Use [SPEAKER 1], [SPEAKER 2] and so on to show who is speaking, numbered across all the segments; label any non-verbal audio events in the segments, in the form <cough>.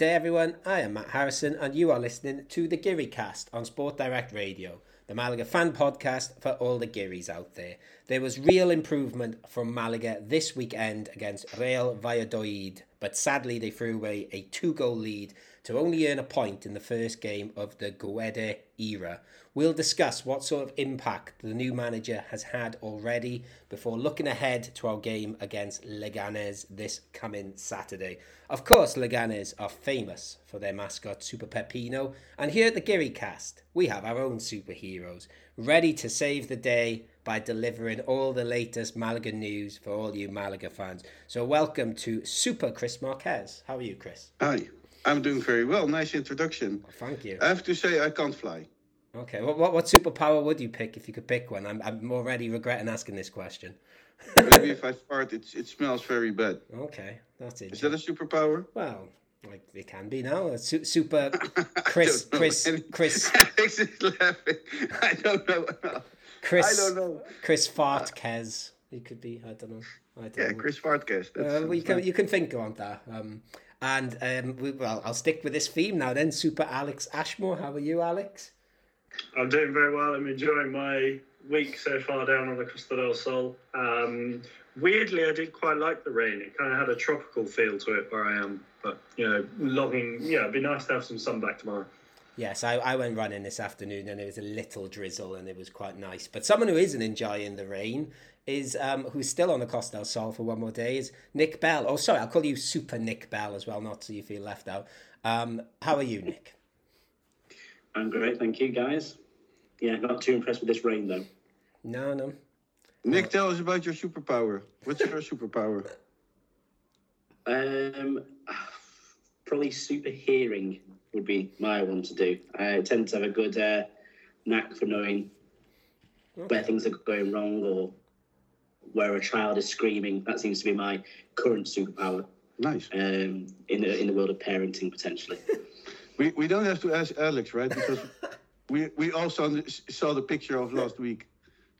[SPEAKER 1] day, everyone. I am Matt Harrison, and you are listening to the Geary Cast on Sport Direct Radio, the Malaga fan podcast for all the Gearys out there. There was real improvement from Malaga this weekend against Real Valladolid, but sadly they threw away a two goal lead to only earn a point in the first game of the Guede era. We'll discuss what sort of impact the new manager has had already before looking ahead to our game against Leganes this coming Saturday. Of course, Leganes are famous for their mascot Super Pepino, and here at the Geary Cast, we have our own superheroes ready to save the day by delivering all the latest Malaga news for all you Malaga fans. So, welcome to Super Chris Marquez. How are you, Chris?
[SPEAKER 2] Hi, I'm doing very well. Nice introduction.
[SPEAKER 1] Thank you.
[SPEAKER 2] I have to say, I can't fly.
[SPEAKER 1] Okay, what, what, what superpower would you pick if you could pick one? I'm, I'm already regretting asking this question.
[SPEAKER 2] Maybe if I fart, it, it smells very bad.
[SPEAKER 1] Okay, that's it.
[SPEAKER 2] Is that a superpower?
[SPEAKER 1] Well, like it can be now. Su- super Chris, Chris,
[SPEAKER 2] Any-
[SPEAKER 1] Chris,
[SPEAKER 2] Alex is laughing. I don't know.
[SPEAKER 1] Chris.
[SPEAKER 2] I don't know.
[SPEAKER 1] Chris Fartkez. He could be. I don't know. I don't
[SPEAKER 2] Yeah,
[SPEAKER 1] know.
[SPEAKER 2] Chris. That's,
[SPEAKER 1] Uh, well, you can you can think on that. Um, and um, we, well, I'll stick with this theme now. Then, Super Alex Ashmore. How are you, Alex?
[SPEAKER 3] I'm doing very well. I'm enjoying my week so far down on the Costa del Sol. Um, weirdly, I did quite like the rain. It kind of had a tropical feel to it where I am. But, you know, logging, yeah, it'd be nice to have some sun back tomorrow.
[SPEAKER 1] Yes, I, I went running this afternoon and it was a little drizzle and it was quite nice. But someone who isn't enjoying the rain is um, who's still on the Costa del Sol for one more day is Nick Bell. Oh, sorry, I'll call you Super Nick Bell as well, not so you feel left out. Um, how are you, Nick?
[SPEAKER 4] I'm great, thank you, guys. Yeah, not too impressed with this rain though.
[SPEAKER 1] No, no.
[SPEAKER 2] Nick, tell us about your superpower. What's your superpower?
[SPEAKER 4] Um, probably super hearing would be my one to do. I tend to have a good uh, knack for knowing where things are going wrong or where a child is screaming. That seems to be my current superpower
[SPEAKER 2] Nice.
[SPEAKER 4] um, in the in the world of parenting potentially. <laughs>
[SPEAKER 2] We, we don't have to ask Alex, right? Because we we also saw the picture of last week.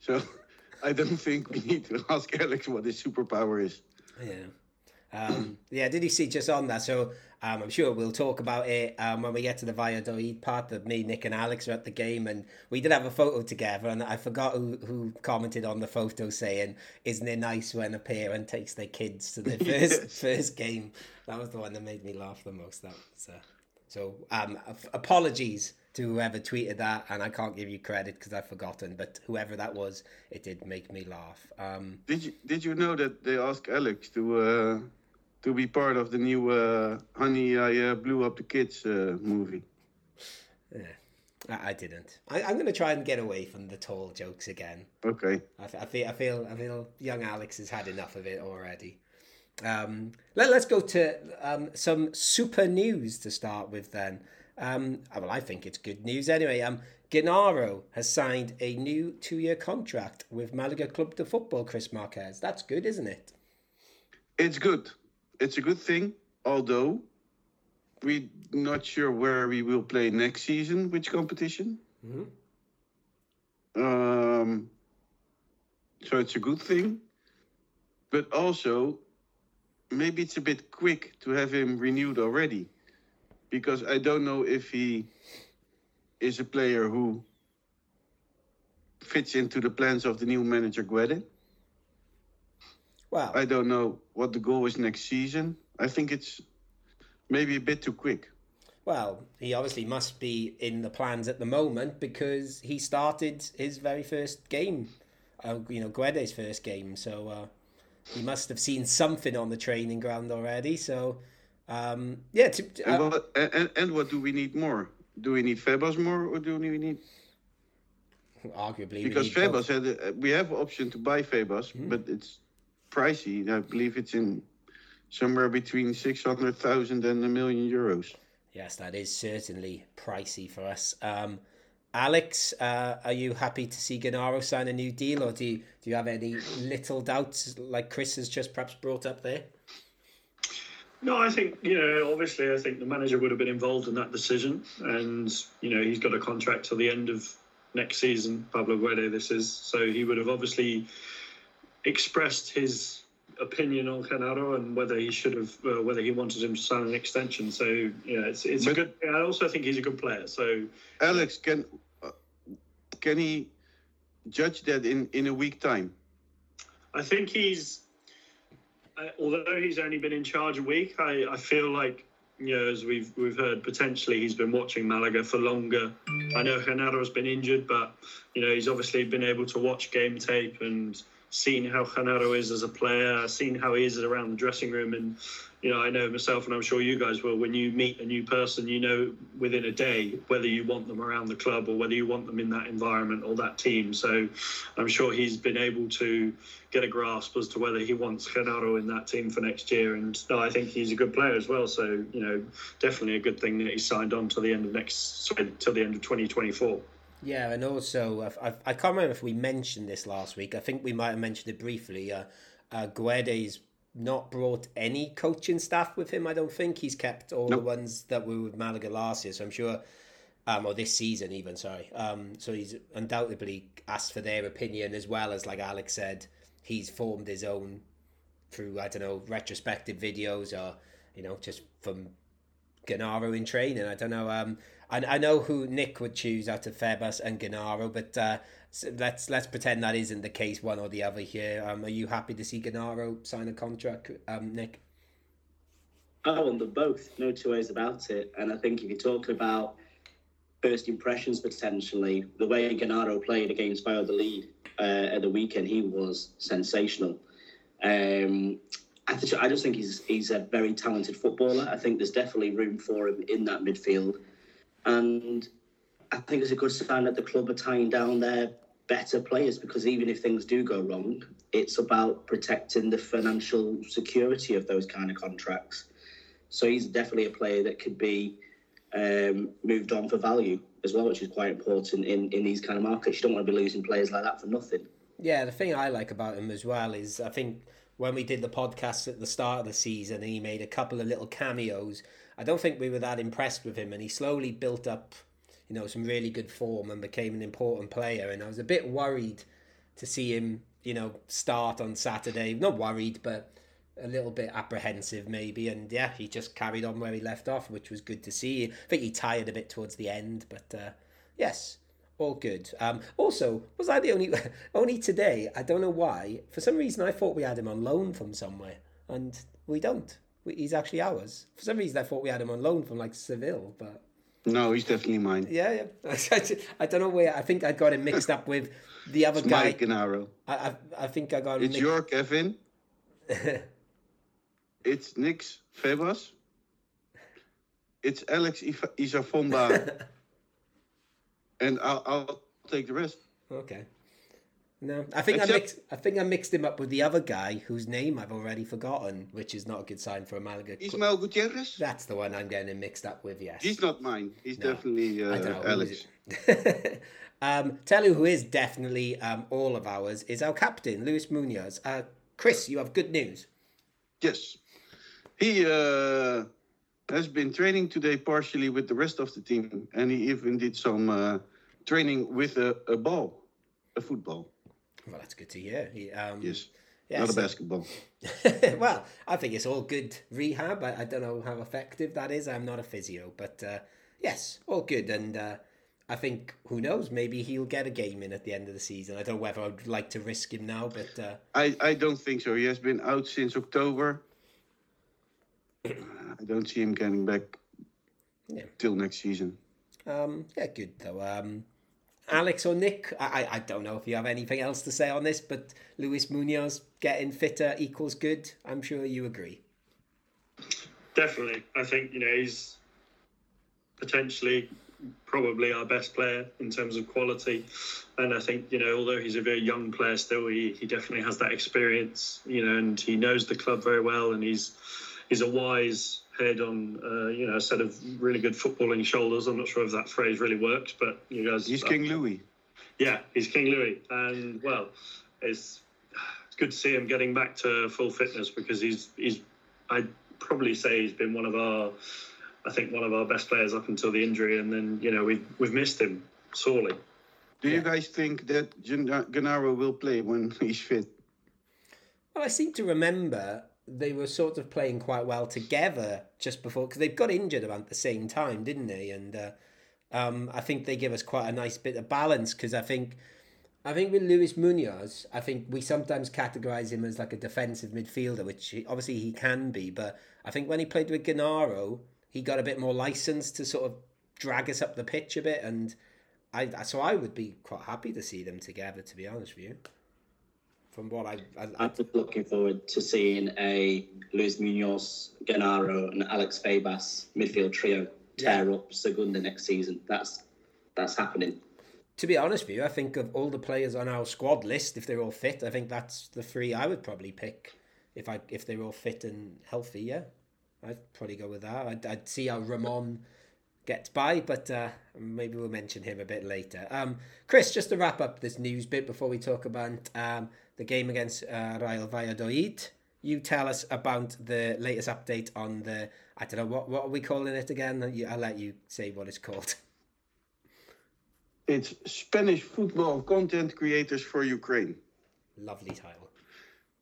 [SPEAKER 2] So <laughs> I don't think we need to ask Alex what his superpower is.
[SPEAKER 1] Yeah. Um, yeah, did you see just on that? So um, I'm sure we'll talk about it um, when we get to the Valladolid part that me, Nick, and Alex are at the game, and we did have a photo together. And I forgot who, who commented on the photo saying, "Isn't it nice when a parent takes their kids to their <laughs> first
[SPEAKER 2] Yes.
[SPEAKER 1] first game?" That was the one that made me laugh the most. That was, uh, so um, apologies to whoever tweeted that, and I can't give you credit because I've forgotten. But whoever that was, it did make me laugh. Um,
[SPEAKER 2] Did you did you know that they asked Alex to uh, to be part of the new uh, Honey I uh, Blew Up the Kids uh, movie?
[SPEAKER 1] Yeah, I, I didn't. I, I'm going to try and get away from the tall jokes again.
[SPEAKER 2] Okay.
[SPEAKER 1] I, I feel, I feel, I feel, young Alex has had enough of it already. Um, let, let's go to um, some super news to start with. Then, um, well, I think it's good news anyway. Um, Genaro has signed a new two-year contract with Malaga Club de Football. Chris Marquez. That's good, isn't it?
[SPEAKER 2] It's good. It's a good thing, although we're not sure where we will play next season, which competition.
[SPEAKER 1] Mhm.
[SPEAKER 2] Um, so it's a good thing, but also maybe it's a bit quick to have him renewed already, because I don't know if he is a player who fits into the plans of the new manager Guede.
[SPEAKER 1] Well,
[SPEAKER 2] I don't know what the goal is next season. I think it's maybe a bit too quick.
[SPEAKER 1] Well, he obviously must be in the plans at the moment because he started his very first game, uh, you know, Guede's first game. So uh, he must have seen something on the training ground already. So, um, yeah, to,
[SPEAKER 2] And,
[SPEAKER 1] uh,
[SPEAKER 2] what, and, and what do we need more? Do we need Febas more, or do we need
[SPEAKER 1] arguably
[SPEAKER 2] because
[SPEAKER 1] both.
[SPEAKER 2] Febas had a, we have option to buy Febas,
[SPEAKER 1] Hmm.
[SPEAKER 2] but it's pricey. I believe it's in somewhere between six hundred thousand and a million euros.
[SPEAKER 1] Yes, that is certainly pricey for us. Um, Alex, uh, are you happy to see Genaro sign a new deal, or do you do you have any little doubts, like Chris has just perhaps brought up there?
[SPEAKER 3] No, I think, you know, obviously, I think the manager would have been involved in that decision. And, you know, he's got a contract till the end of next season, Pablo Guede, this is. So he would have obviously expressed his opinion on Genaro and whether he should have, uh, whether he wanted him to sign an extension. So yeah, it's it's a good. I also think he's a good player. So
[SPEAKER 2] Alex, can uh, can he judge that in in a week time?
[SPEAKER 3] I think he's, uh, although he's only been in charge a week, I, I feel like you know, as we've we've heard, potentially he's been watching Malaga for longer. I know Renato has been injured, but you know he's obviously been able to watch game tape and seen how Renato is as a player, seen how he is around the dressing room, and you know I know myself, and I'm sure you guys will. When you meet a new person, you know within a day whether you want them around the club or whether you want them in that environment or that team. So I'm sure he's been able to get a grasp as to whether he wants Renato in that team for next year. And no, I think he's a good player as well. So you know, definitely a good thing that he's signed on to the end of next till the end of 2024.
[SPEAKER 1] Yeah, and also I, I, I can't remember if we mentioned this last week. I think we might have mentioned it briefly. Uh, uh, Guedes not brought any coaching staff with him. I don't think he's kept all the ones that were with Malaga last year. So I'm sure, um, or this season even. Sorry. Um, so he's undoubtedly asked for their opinion as well as, like Alex said, he's formed his own through I don't know retrospective videos or you know just from Genaro in training. I don't know. Um, I, I know who Nick would choose out of Febas and Genaro, but uh, let's let's pretend that isn't the case, one or the other here. Um, are you happy to see Genaro sign a contract, um, Nick?
[SPEAKER 4] I want them both, no two ways about it. And I think if you're talking about first impressions potentially, the way Genaro played against Valladolid uh, at the weekend, he was sensational. Um, I, I just think he's he's a very talented footballer. I think there's definitely room for him in that midfield, and I think it's a good sign that the club are tying down their better players because even if things do go wrong, it's about protecting the financial security of those kind of contracts. So he's definitely a player that could be um, moved on for value as well, which is quite important in, in these kind of markets. You don't want to be losing players like that for nothing.
[SPEAKER 1] Yeah, the thing I like about him as well is I think when we did the podcast at the start of the season he made a couple of little cameos, I don't think we were that impressed with him and he slowly built up, you know, some really good form and became an important player and I was a bit worried to see him, you know, start on Saturday. Not worried, but a little bit apprehensive maybe and yeah, he just carried on where he left off, which was good to see. I think he tired a bit towards the end, but uh, yes, all good. Um, also, was I the only <laughs> only today? I don't know why. For some reason, I thought we had him on loan from somewhere, and we don't. We, he's actually ours. For some reason, I thought we had him on loan from like Seville, but
[SPEAKER 2] No, he's definitely mine.
[SPEAKER 1] yeah, yeah. <laughs> I don't know where. I think I got him mixed up with the other
[SPEAKER 2] It's
[SPEAKER 1] guy.
[SPEAKER 2] Mike Genaro.
[SPEAKER 1] I, I I think I got him.
[SPEAKER 2] It's
[SPEAKER 1] mixed-
[SPEAKER 2] your Kevin. <laughs> It's Nick's Febas. It's Alex Isafomba. <laughs> and I'll, I'll take the rest.
[SPEAKER 1] Okay. No, I think I mixed. I think I mixed him up with the other guy whose name I've already forgotten, which is not a good sign for a Malaga. cl-
[SPEAKER 2] Ismael Gutierrez?
[SPEAKER 1] That's the one I'm getting him mixed up with. Yes.
[SPEAKER 2] He's not mine. He's
[SPEAKER 1] No,
[SPEAKER 2] definitely
[SPEAKER 1] I
[SPEAKER 2] uh,
[SPEAKER 1] don't know. who
[SPEAKER 2] Alex. <laughs>
[SPEAKER 1] um, tell you who is definitely um, all of ours is our captain, Luis Munoz. Uh, Chris, you have good news.
[SPEAKER 2] Yes. He uh, has been training today partially with the rest of the team, and he even did some uh, training with a, a ball, a football.
[SPEAKER 1] Well, that's good to hear. He, um,
[SPEAKER 2] Yes.
[SPEAKER 1] yeah,
[SPEAKER 2] not a basketball. <laughs>
[SPEAKER 1] well, I think it's all good rehab. I, I don't know how effective that is. I'm not a physio, but uh, yes, all good. And uh, I think who knows? Maybe he'll get a game in at the end of the season. I don't know whether I'd like to risk him now, but uh,
[SPEAKER 2] I, I don't think so. He has been out since October. I don't see him getting back
[SPEAKER 1] Yeah.
[SPEAKER 2] till next season.
[SPEAKER 1] um, yeah, good though. Um, Alex or Nick, I, I don't know if you have anything else to say on this, but Luis Munoz getting fitter equals good. I'm sure you agree.
[SPEAKER 3] Definitely, I think you know he's potentially probably our best player in terms of quality, and I think you know although he's a very young player still, he, he definitely has that experience, you know, and he knows the club very well, and he's he's a wise head on uh, you know a set of really good footballing shoulders. I'm not sure if that phrase really works, but you guys,
[SPEAKER 2] He's King Louis.
[SPEAKER 3] yeah, he's King Louis, and well, it's it's good to see him getting back to full fitness because he's he's I'd probably say he's been one of our I think one of our best players up until the injury, and then you know we've we've missed him sorely.
[SPEAKER 2] Do
[SPEAKER 1] Yeah.
[SPEAKER 2] you guys think that Gen- Genaro will play when <laughs> he's fit?
[SPEAKER 1] Well, I seem to remember they were sort of playing quite well together just before because they've got injured about the same time, didn't they? And uh, um, I think they give us quite a nice bit of balance because I think. I think with Luis Munoz, I think we sometimes categorize him as like a defensive midfielder, which he, obviously he can be. But I think when he played with Genaro, he got a bit more license to sort of drag us up the pitch a bit, and I so I would be quite happy to see them together. To be honest with you, from what I, I, I
[SPEAKER 4] I'm just looking forward to seeing a Luis Munoz, Genaro, and Alex Febas midfield trio tear up Segunda next season. That's that's happening.
[SPEAKER 1] to be honest with you, I think of all the players on our squad list, if they're all fit, I think that's the three I would probably pick if I if they're all fit and healthy. Yeah, I'd probably go with that. I'd, I'd see how Ramon gets by, but uh, maybe we'll mention him a bit later. Um, Chris, just to wrap up this news bit before we talk about um, the game against uh, Real Valladolid, you tell us about the latest update on the I don't know what what are we calling it again. I'll let you say what it's called.
[SPEAKER 2] It's Spanish football content creators for Ukraine.
[SPEAKER 1] Lovely title.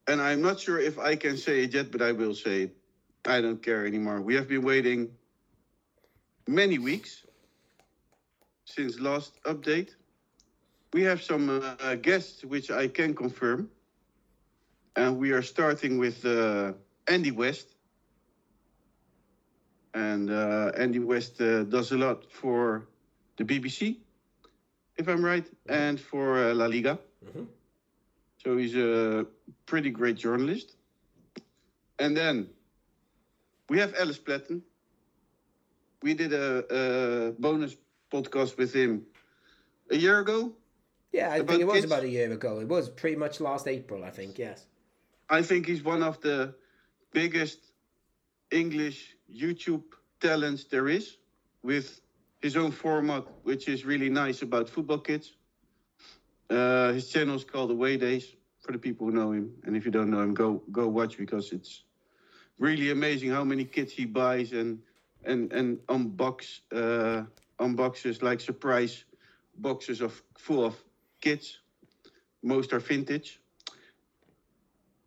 [SPEAKER 2] And I'm not sure if I can say it yet, but I will say it. I don't care anymore. We have been waiting many weeks since last update. We have some uh, guests which I can confirm. And we are starting with uh, Andy West. And uh, Andy West uh, does a lot for the BBC, if I'm right, and for uh, La Liga.
[SPEAKER 1] Mhm.
[SPEAKER 2] So he's a pretty great journalist. And then we have Alice Platten. We did a, a bonus podcast with him a year ago.
[SPEAKER 1] Yeah, I
[SPEAKER 2] About
[SPEAKER 1] think it was
[SPEAKER 2] kids?
[SPEAKER 1] about a year ago. It was pretty much last April, I think. Yes.
[SPEAKER 2] I think he's one of the biggest English YouTube talents there is with his own format, which is really nice about football kids. Uh, his channel is called Away Days for the people who know him. And if you don't know him, go go watch because it's really amazing how many kits he buys and and and unbox uh, unboxes like surprise boxes of full of kits. Most are vintage.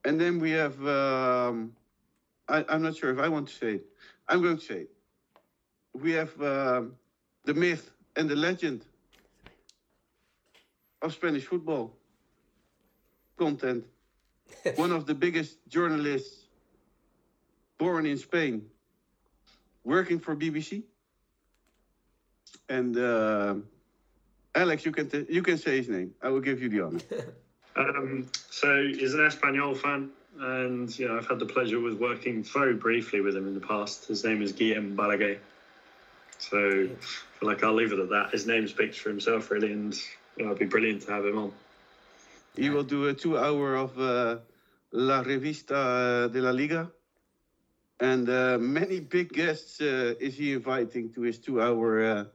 [SPEAKER 2] And then we have, um, I, I'm not sure if I want to say it. I'm going to say it. We have um, the myth and the legend of Spanish football content. <laughs> One of the biggest journalists born in Spain, working for BBC. And uh, Alex, you can t- you can say his name. I will give you the honor. <laughs>
[SPEAKER 3] Um, so he's an Espanyol fan, and you know I've had the pleasure with working very briefly with him in the past. His name is Guillem Balaguer. So I feel like I'll leave it at that. His name speaks for himself, really, and you know, it'd be brilliant to have him on.
[SPEAKER 2] He will do a two hour of uh, La Revista uh, de la Liga. And uh, many big guests uh, is he inviting to his two hour. Uh,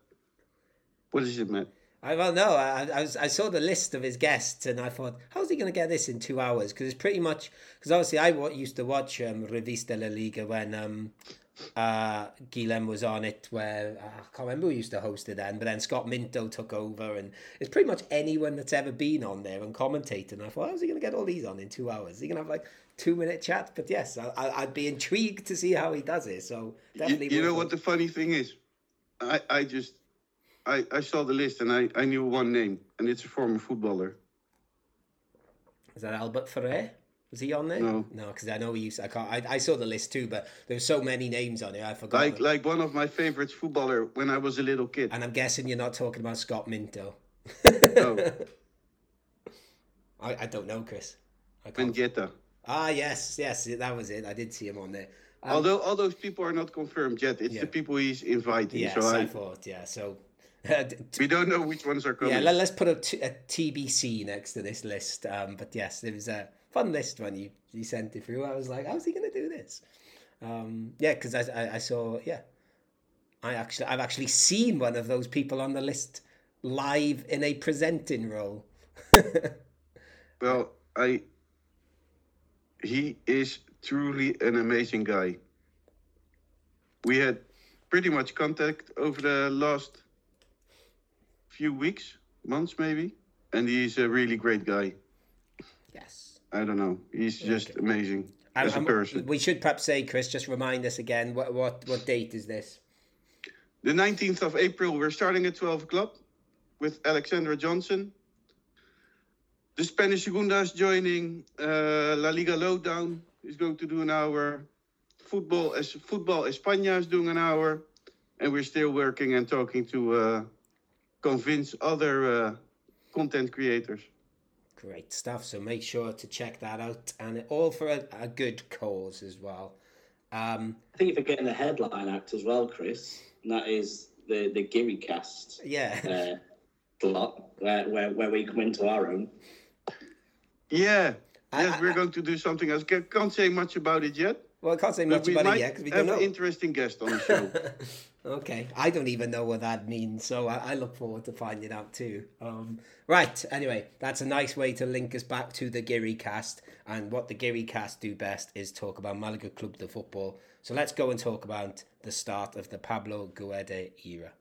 [SPEAKER 2] what is it, Matt?
[SPEAKER 1] I well, no, I, I was I saw the list of his guests and I thought, how's he going to get this in two hours? Because it's pretty much because obviously I used to watch um, Revista La Liga when um, uh, Guillem was on it. Where uh, I can't remember who used to host it then, but then Scott Minto took over, and it's pretty much anyone that's ever been on there and commentated. And I thought, how's he going to get all these on in two hours? He going to have like two minute chat? But yes, I, I, I'd be intrigued to see how he does it. So
[SPEAKER 2] You,
[SPEAKER 1] definitely,
[SPEAKER 2] you know what the funny thing is? I, I just. I, I saw the list and I, I knew one name, and it's a former footballer.
[SPEAKER 1] Is that Albert Ferrer? Was he on there?
[SPEAKER 2] No.
[SPEAKER 1] no, because I know he used. I can't. I, I saw the list too, but there's so many names on it. I forgot.
[SPEAKER 2] Like
[SPEAKER 1] them.
[SPEAKER 2] like one of my favorite footballer when I was a little kid.
[SPEAKER 1] and I'm guessing you're not talking about Scott Minto. <laughs>
[SPEAKER 2] No.
[SPEAKER 1] I, I don't know, Chris. I.
[SPEAKER 2] Mendieta.
[SPEAKER 1] Ah, yes, yes, that was it. I did see him on there. Um,
[SPEAKER 2] Although all those people are not confirmed yet, it's
[SPEAKER 1] Yeah.
[SPEAKER 2] the people he's inviting.
[SPEAKER 1] yes,
[SPEAKER 2] so
[SPEAKER 1] I,
[SPEAKER 2] I,
[SPEAKER 1] thought, yeah. So,
[SPEAKER 2] we don't know which ones are coming.
[SPEAKER 1] yeah, let, us put a, t- a TBC next to this list. Um, but yes, it was a fun list when you, you sent it through. I was like, how's he going to do this? Um, yeah, because I, I, I saw, yeah, I actually, I've actually seen one of those people on the list live in a presenting role. <laughs>
[SPEAKER 2] Well, I he is truly an amazing guy. We had pretty much contact over the last few weeks, months maybe, and he's a really great guy.
[SPEAKER 1] yes.
[SPEAKER 2] I don't know. He's just okay. amazing as a person.
[SPEAKER 1] We should perhaps say, Chris, just remind us again what what what date is this?
[SPEAKER 2] The nineteenth of April. We're starting at twelve o'clock with Alexandra Johnson. The Spanish Segunda is joining. Uh, La Liga Lowdown is going to do an hour. Football as Football España is doing an hour, and we're still working and talking to uh, convince other uh, content creators.
[SPEAKER 1] Great stuff. So make sure to check that out, and all for a, a good cause as well. Um,
[SPEAKER 4] I think you're getting the headline act as well, Chris. And that is the the Geary cast.
[SPEAKER 1] Yeah.
[SPEAKER 4] Uh, plot where, where where we come into our own.
[SPEAKER 2] Yeah. Yes, I, we're going to do something else. Can't say much about it yet.
[SPEAKER 1] Well, I can't say much about it yet because we don't know.
[SPEAKER 2] an interesting guest on the show. <laughs>
[SPEAKER 1] okay, I don't even know what that means, so I, I look forward to finding out too. Um, right, anyway, that's a nice way to link us back to the Geary cast, and what the Geary cast do best is talk about Malaga Club de Football. So let's go and talk about the start of the Pablo Guede era.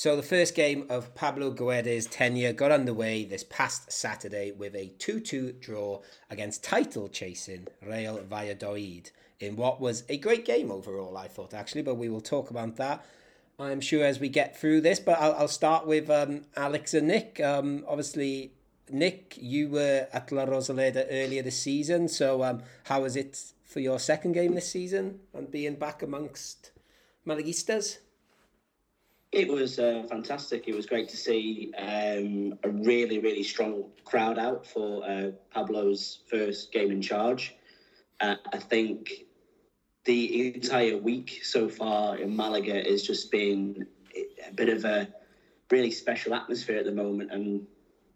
[SPEAKER 1] So the first game of Pablo Guede's tenure got underway this past Saturday with a 2-2 draw against title chasing Real Valladolid in what was a great game overall, I thought actually, but we will talk about that. I'm sure as we get through this, but I'll, I'll start with um, Alex and Nick. Um, obviously, Nick, you were at La Rosaleda earlier this season, so um, how was it for your second game this season and being back amongst Malaguistas?
[SPEAKER 4] It was uh, fantastic. It was great to see um, a really, really strong crowd out for uh, Pablo's first game in charge. Uh, I think the entire week so far in Malaga has just been a bit of a really special atmosphere at the moment, and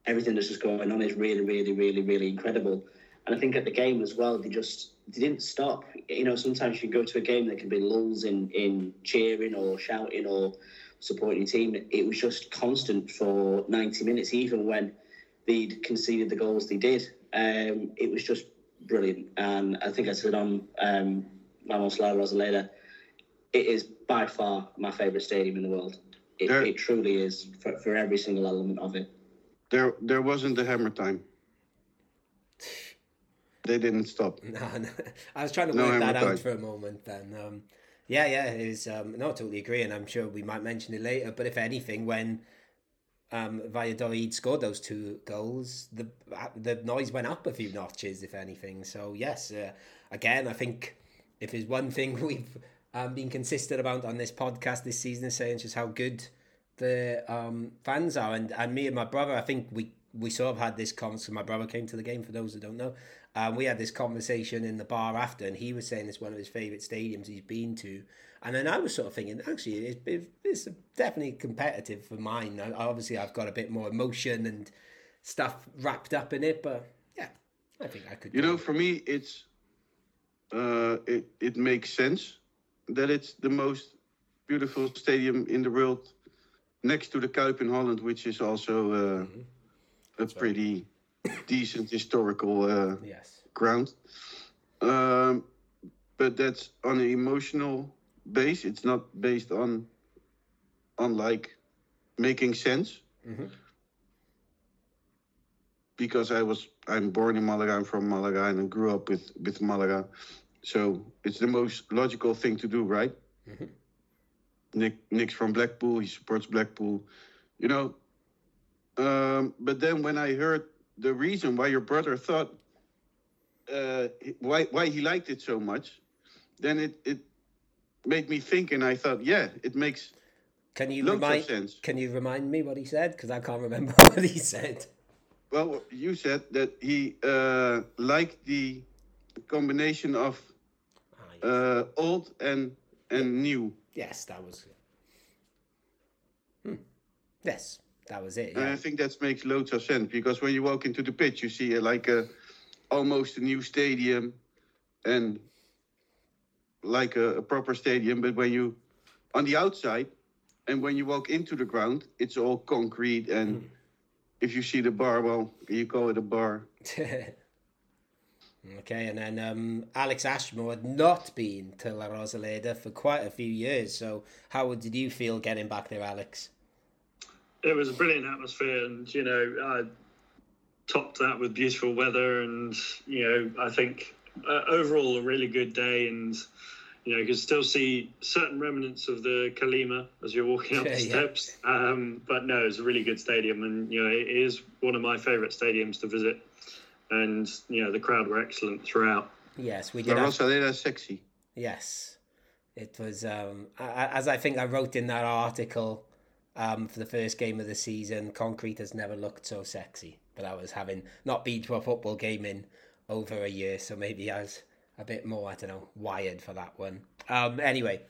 [SPEAKER 4] everything that's just going on is really, really, really, really incredible. And I think at the game as well, they just they didn't stop. You know, sometimes you go to a game there can be lulls in in cheering or shouting or supporting your team. It was just constant for 90 minutes, even when they'd conceded the goals they did. Um, it was just brilliant. And I think I said on um, Vamos La Rosaleda, it is by far my favourite stadium in the world. It, there, it truly is for, for every single element of it.
[SPEAKER 2] There, there wasn't the hammer time. <sighs> They didn't stop.
[SPEAKER 1] No, no. I was trying to work that out time. for a moment. Then, um, yeah, yeah, it was. Um, no, I totally agree, and I'm sure we might mention it later. But if anything, when um, Valladolid scored those two goals, the the noise went up a few notches, if anything. So yes, uh, again, I think if there's one thing <laughs> we've um, been consistent about on this podcast this season, is saying just how good the um, fans are, and and me and my brother, I think we we sort of had this conversation. My brother came to the game for those who don't know, um, we had this conversation in the bar after, and he was saying it's one of his favourite stadiums he's been to. And then I was sort of thinking, actually, it's, it's definitely competitive for mine. Obviously, I've got a bit more emotion and stuff wrapped up in it, but yeah, I think I could.
[SPEAKER 2] You know, for me, it's uh, it it makes sense that it's the most beautiful stadium in the world, next to the Kuip in Holland, which is also uh, mm-hmm. a That's pretty decent historical uh,
[SPEAKER 1] yes.
[SPEAKER 2] ground. Um, but that's on an emotional base. It's not based on on like making sense. Mm-hmm. Because I was I'm born in Malaga. I'm from Malaga and I grew up with with Malaga, so it's the most logical thing to do, right? Mm-hmm. Nick Nick's from Blackpool. He supports Blackpool. You know, um, but then when I heard the reason why your brother thought uh, why why he liked it so much, then it it made me think, and I thought, yeah, it makes.
[SPEAKER 1] Can you remind? Can you remind me what he said? Because I can't remember <laughs> what he said.
[SPEAKER 2] Well, you said that he uh, liked the combination of ah, yes. uh, old and and yeah. new.
[SPEAKER 1] Yes, that was. Hmm. Yes, that was it.
[SPEAKER 2] Yeah. And I think that makes loads of sense because when you walk into the pitch, you see like a almost a new stadium, and like a, a proper stadium. But when you on the outside, and when you walk into the ground, it's all concrete and mm. if you see the bar, well, you call it a bar. <laughs>
[SPEAKER 1] Okay, and then um, Alex Ashmore had not been to La Rosaleda for quite a few years. So, how did you feel getting back there, Alex?
[SPEAKER 3] It was a brilliant atmosphere, and you know, I topped that with beautiful weather, and you know, I think uh, overall a really good day, and you know, you can still see certain remnants of the calima as you're walking up the
[SPEAKER 1] Yeah.
[SPEAKER 3] steps. Um, but no, it's a really good stadium, and you know, it is one of my favourite stadiums to visit. And you know, the crowd were excellent throughout.
[SPEAKER 1] Yes, we
[SPEAKER 2] La
[SPEAKER 1] did. Have,
[SPEAKER 2] Rosaleda is sexy.
[SPEAKER 1] yes, it was. Um, a- a- as I think I wrote in that article um, for the first game of the season, concrete has never looked so sexy. But I was having not been to a football game in over a year, so maybe I was a bit more, I don't know, wired for that one. Um, anyway,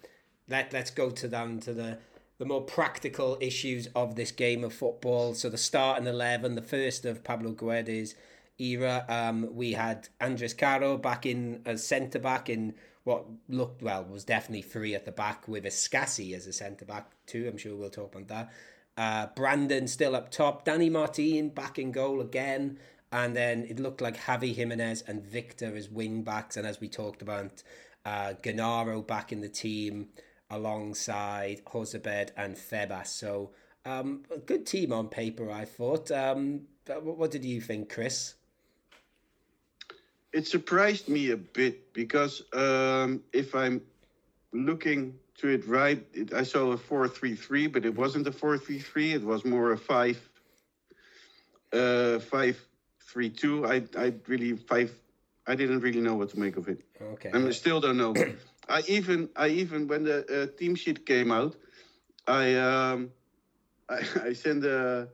[SPEAKER 1] let let's go to down to the the more practical issues of this game of football. So the start starting eleven, the first of Pablo Guedes era, um, we had Andres Caro back in as centre back in what looked well was definitely three at the back with Escassi as a centre back too. I'm sure we'll talk about that. Uh, Brandon still up top. Danny Martin back in goal again. And then it looked like Javi Jimenez and Victor as wing backs. And as we talked about, uh, Gennaro back in the team alongside Jozabed and Febas. So um, a good team on paper, I thought. Um, what did you think, Chris?
[SPEAKER 2] It surprised me a bit because um, if I'm looking to it right, it, I saw a four-three-three, but it wasn't a four-three-three. It was more a five, uh, five-three-two. I, I really five. I didn't really know what to make of it.
[SPEAKER 1] Okay.
[SPEAKER 2] and I still don't know. I even, I even when the uh, team sheet came out, I, um, I, I sent a,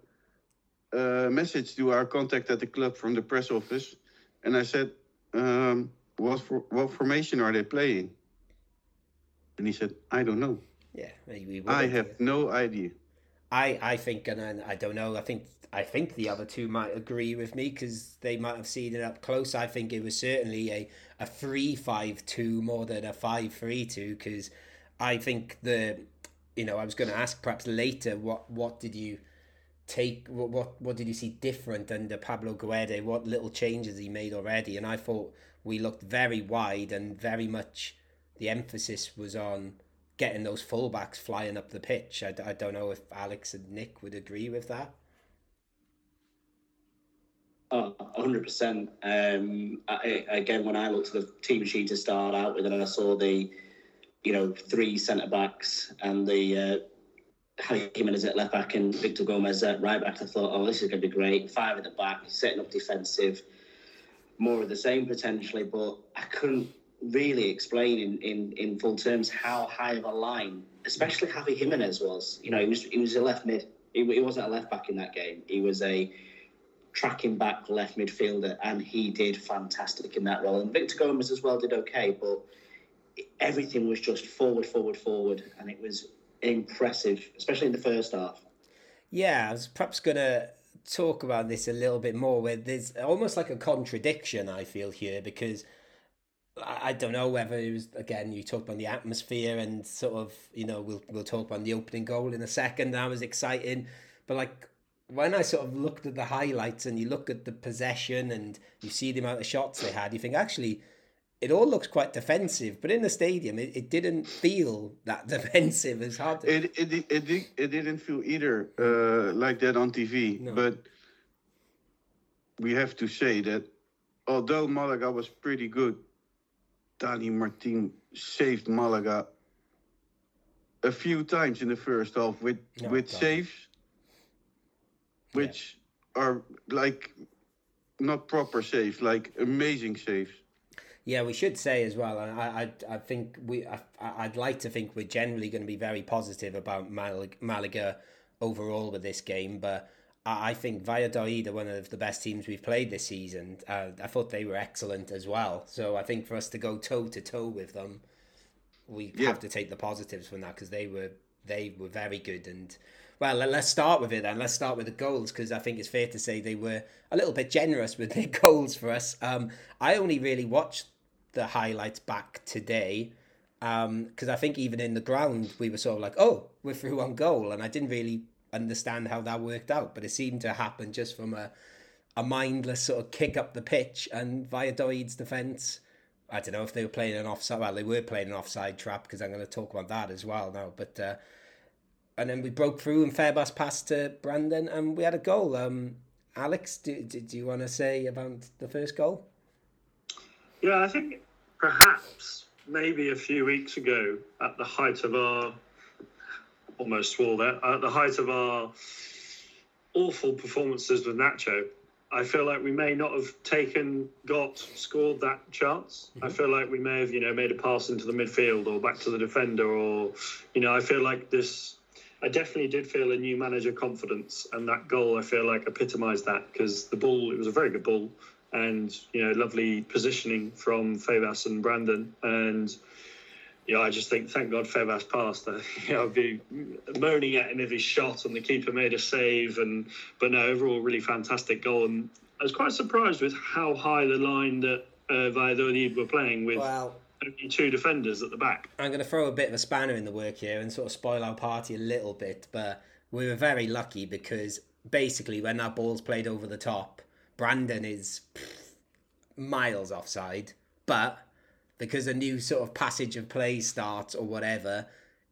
[SPEAKER 2] a message to our contact at the club from the press office, and I said, um, "What for, what formation are they playing?" And he said, "I don't know.
[SPEAKER 1] Yeah, maybe we
[SPEAKER 2] I have no idea."
[SPEAKER 1] I, I think, and I, I don't know. I think I think the other two might agree with me because they might have seen it up close. I think it was certainly a a three five two more than a five three two because I think the you know I was going to ask perhaps later what what did you take what what, did you see different under Pablo Guede? What little changes he made already? And I thought we looked very wide and very much the emphasis was on getting those fullbacks flying up the pitch. I, I don't know if Alex and Nick would agree with that.
[SPEAKER 4] Oh, 100%. Um, I, again, when I looked at the team sheet to start out with, and I saw the, you know, three centre backs and the uh, Javi Jimenez at left back and Victor Gomez at right back, I thought, oh, this is going to be great. Five at the back, setting up defensive, more of the same potentially, but I couldn't really explain in, in, in full terms how high of a line, especially Javi Jimenez was. You know, he was he was a left mid. He, he wasn't a left back in that game. He was a tracking back left midfielder, and he did fantastic in that role. And Victor Gomez as well did okay, but everything was just forward, forward, forward, and it was impressive, especially in the first half.
[SPEAKER 1] Yeah, I was perhaps going to talk about this a little bit more. Where there's almost like a contradiction I feel here because I don't know whether it was again you talked about the atmosphere and sort of you know we'll we'll talk about the opening goal in a second. That was exciting, but like when I sort of looked at the highlights and you look at the possession and you see the amount of shots they had, you think actually it all looks quite defensive. But in the stadium, it, it didn't feel that <laughs> defensive. It's hard. To,
[SPEAKER 2] It it it, it, it didn't feel either uh, like that on TV,
[SPEAKER 1] No.
[SPEAKER 2] but we have to say that although Malaga was pretty good, Dani Martin saved Malaga a few times in the first half with
[SPEAKER 1] No,
[SPEAKER 2] with saves, which are like not proper saves, like amazing saves.
[SPEAKER 1] Yeah, we should say as well. I, I, I think we. I, I'd like to think we're generally going to be very positive about Malaga, Malaga overall with this game, but I, I think Valladolid are one of the best teams we've played this season. Uh, I thought they were excellent as well. So I think for us to go toe to toe with them, we
[SPEAKER 2] Yeah.
[SPEAKER 1] have to take the positives from that because they were they were very good and. Well, let- let's start with it then. Let's start with the goals because I think it's fair to say they were a little bit generous with their <laughs> goals for us. Um, I only really watched the highlights back today because I think even in the ground we were sort of like, oh, we're through on goal, and I didn't really understand how that worked out, but it seemed to happen just from a a mindless sort of kick up the pitch and Valladolid's defence. I don't know if they were playing an offside. Well, they were playing an offside trap because I'm going to talk about that as well now. But uh, and then we broke through and Febas passed to Brandon and we had a goal. Um, Alex, do, do, do you want to say about the first goal?
[SPEAKER 3] Yeah, I think perhaps maybe a few weeks ago at the height of our almost swore there at the height of our awful performances with Natxo. I feel like we may not have taken, got, scored that chance. Mm-hmm. I feel like we may have, you know, made a pass into the midfield or back to the defender, or, you know, I feel like this. I definitely did feel a new manager confidence, and that goal I feel like epitomised that because the ball, it was a very good ball, and you know, lovely positioning from Febas and Brandon, and yeah, I just think, thank God Febas passed. Uh, <laughs> you know, I'd be moaning at him if he shot and the keeper made a save. And but no, overall, really fantastic goal. And I was quite surprised with how high the line that uh, Valladolid were playing with.
[SPEAKER 1] Well,
[SPEAKER 3] only two defenders at the back.
[SPEAKER 1] I'm going to throw a bit of a spanner in the work here and sort of spoil our party a little bit, but we were very lucky because basically when that ball's played over the top, Brandon is miles offside, but because a new sort of passage of play starts or whatever,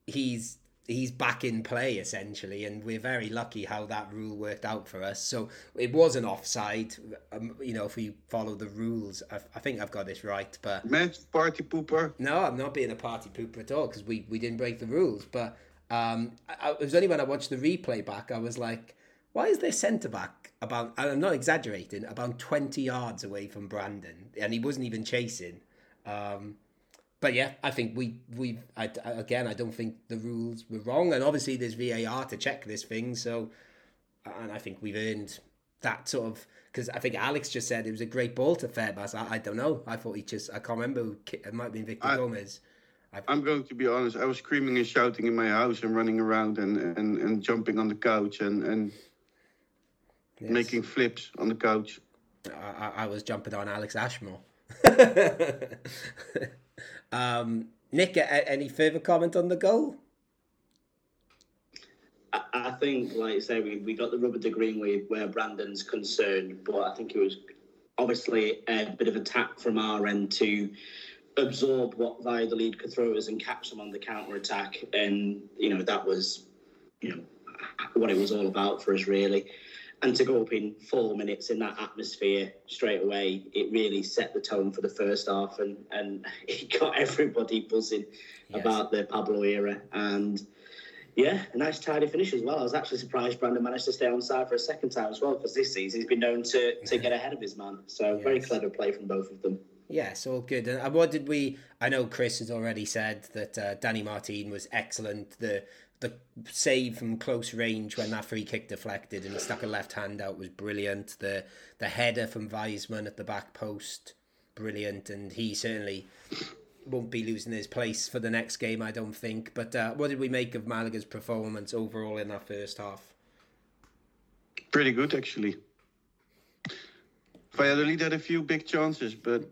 [SPEAKER 1] he's he's back in play essentially, and we're very lucky how that rule worked out for us. So it was an offside, um, you know, if we follow the rules. I, I, think I've got this right, but
[SPEAKER 2] match party pooper.
[SPEAKER 1] No, I'm not being a party pooper at all because we we didn't break the rules. But um, I, it was only when I watched the replay back I was like, why is their centre back about? And I'm not exaggerating, about 20 yards away from Brandon, and he wasn't even chasing. Um, but yeah, I think we we I, again I don't think the rules were wrong, and obviously there's VAR to check this thing. So, and I think we've earned that sort of because I think Alex just said it was a great ball to Febas. I, I don't know. I thought he just I can't remember. Who, it might have been Victor I, Gomez.
[SPEAKER 2] i am going to be honest. I was screaming and shouting in my house and running around and and, and jumping on the couch and and yes. making flips on the couch.
[SPEAKER 1] I, I was jumping on Alex Ashmore. <laughs> um, Nick, any further comment on the goal?
[SPEAKER 4] I, think, like I say, we, we got the rubber to green where Brandon's concerned, but I think it was obviously a bit of attack from our end to absorb what Valladolid could throw us and catch them on the counter attack, and you know that was, you know, what it was all about for us really and to go up in four minutes in that atmosphere straight away, it really set the tone for the first half, and and <laughs> it got everybody buzzing yes. about the Pablo era, and yeah, a nice tidy finish as well. I was actually surprised Brandon managed to stay on side for a second time as well, because this season he's been known to to get ahead of his man. So yes. very clever play from both of them.
[SPEAKER 1] Yes, all good. And what did we? I know Chris has already said that uh, Danny Martin was excellent. The the save from close range when that free kick deflected and stuck a left hand out was brilliant. The the header from Weissman at the back post, brilliant, and he certainly won't be losing his place for the next game, I don't think. But uh, what did we make of Malaga's performance overall in that first half?
[SPEAKER 2] Pretty good, actually. Valladolid had a few big chances, but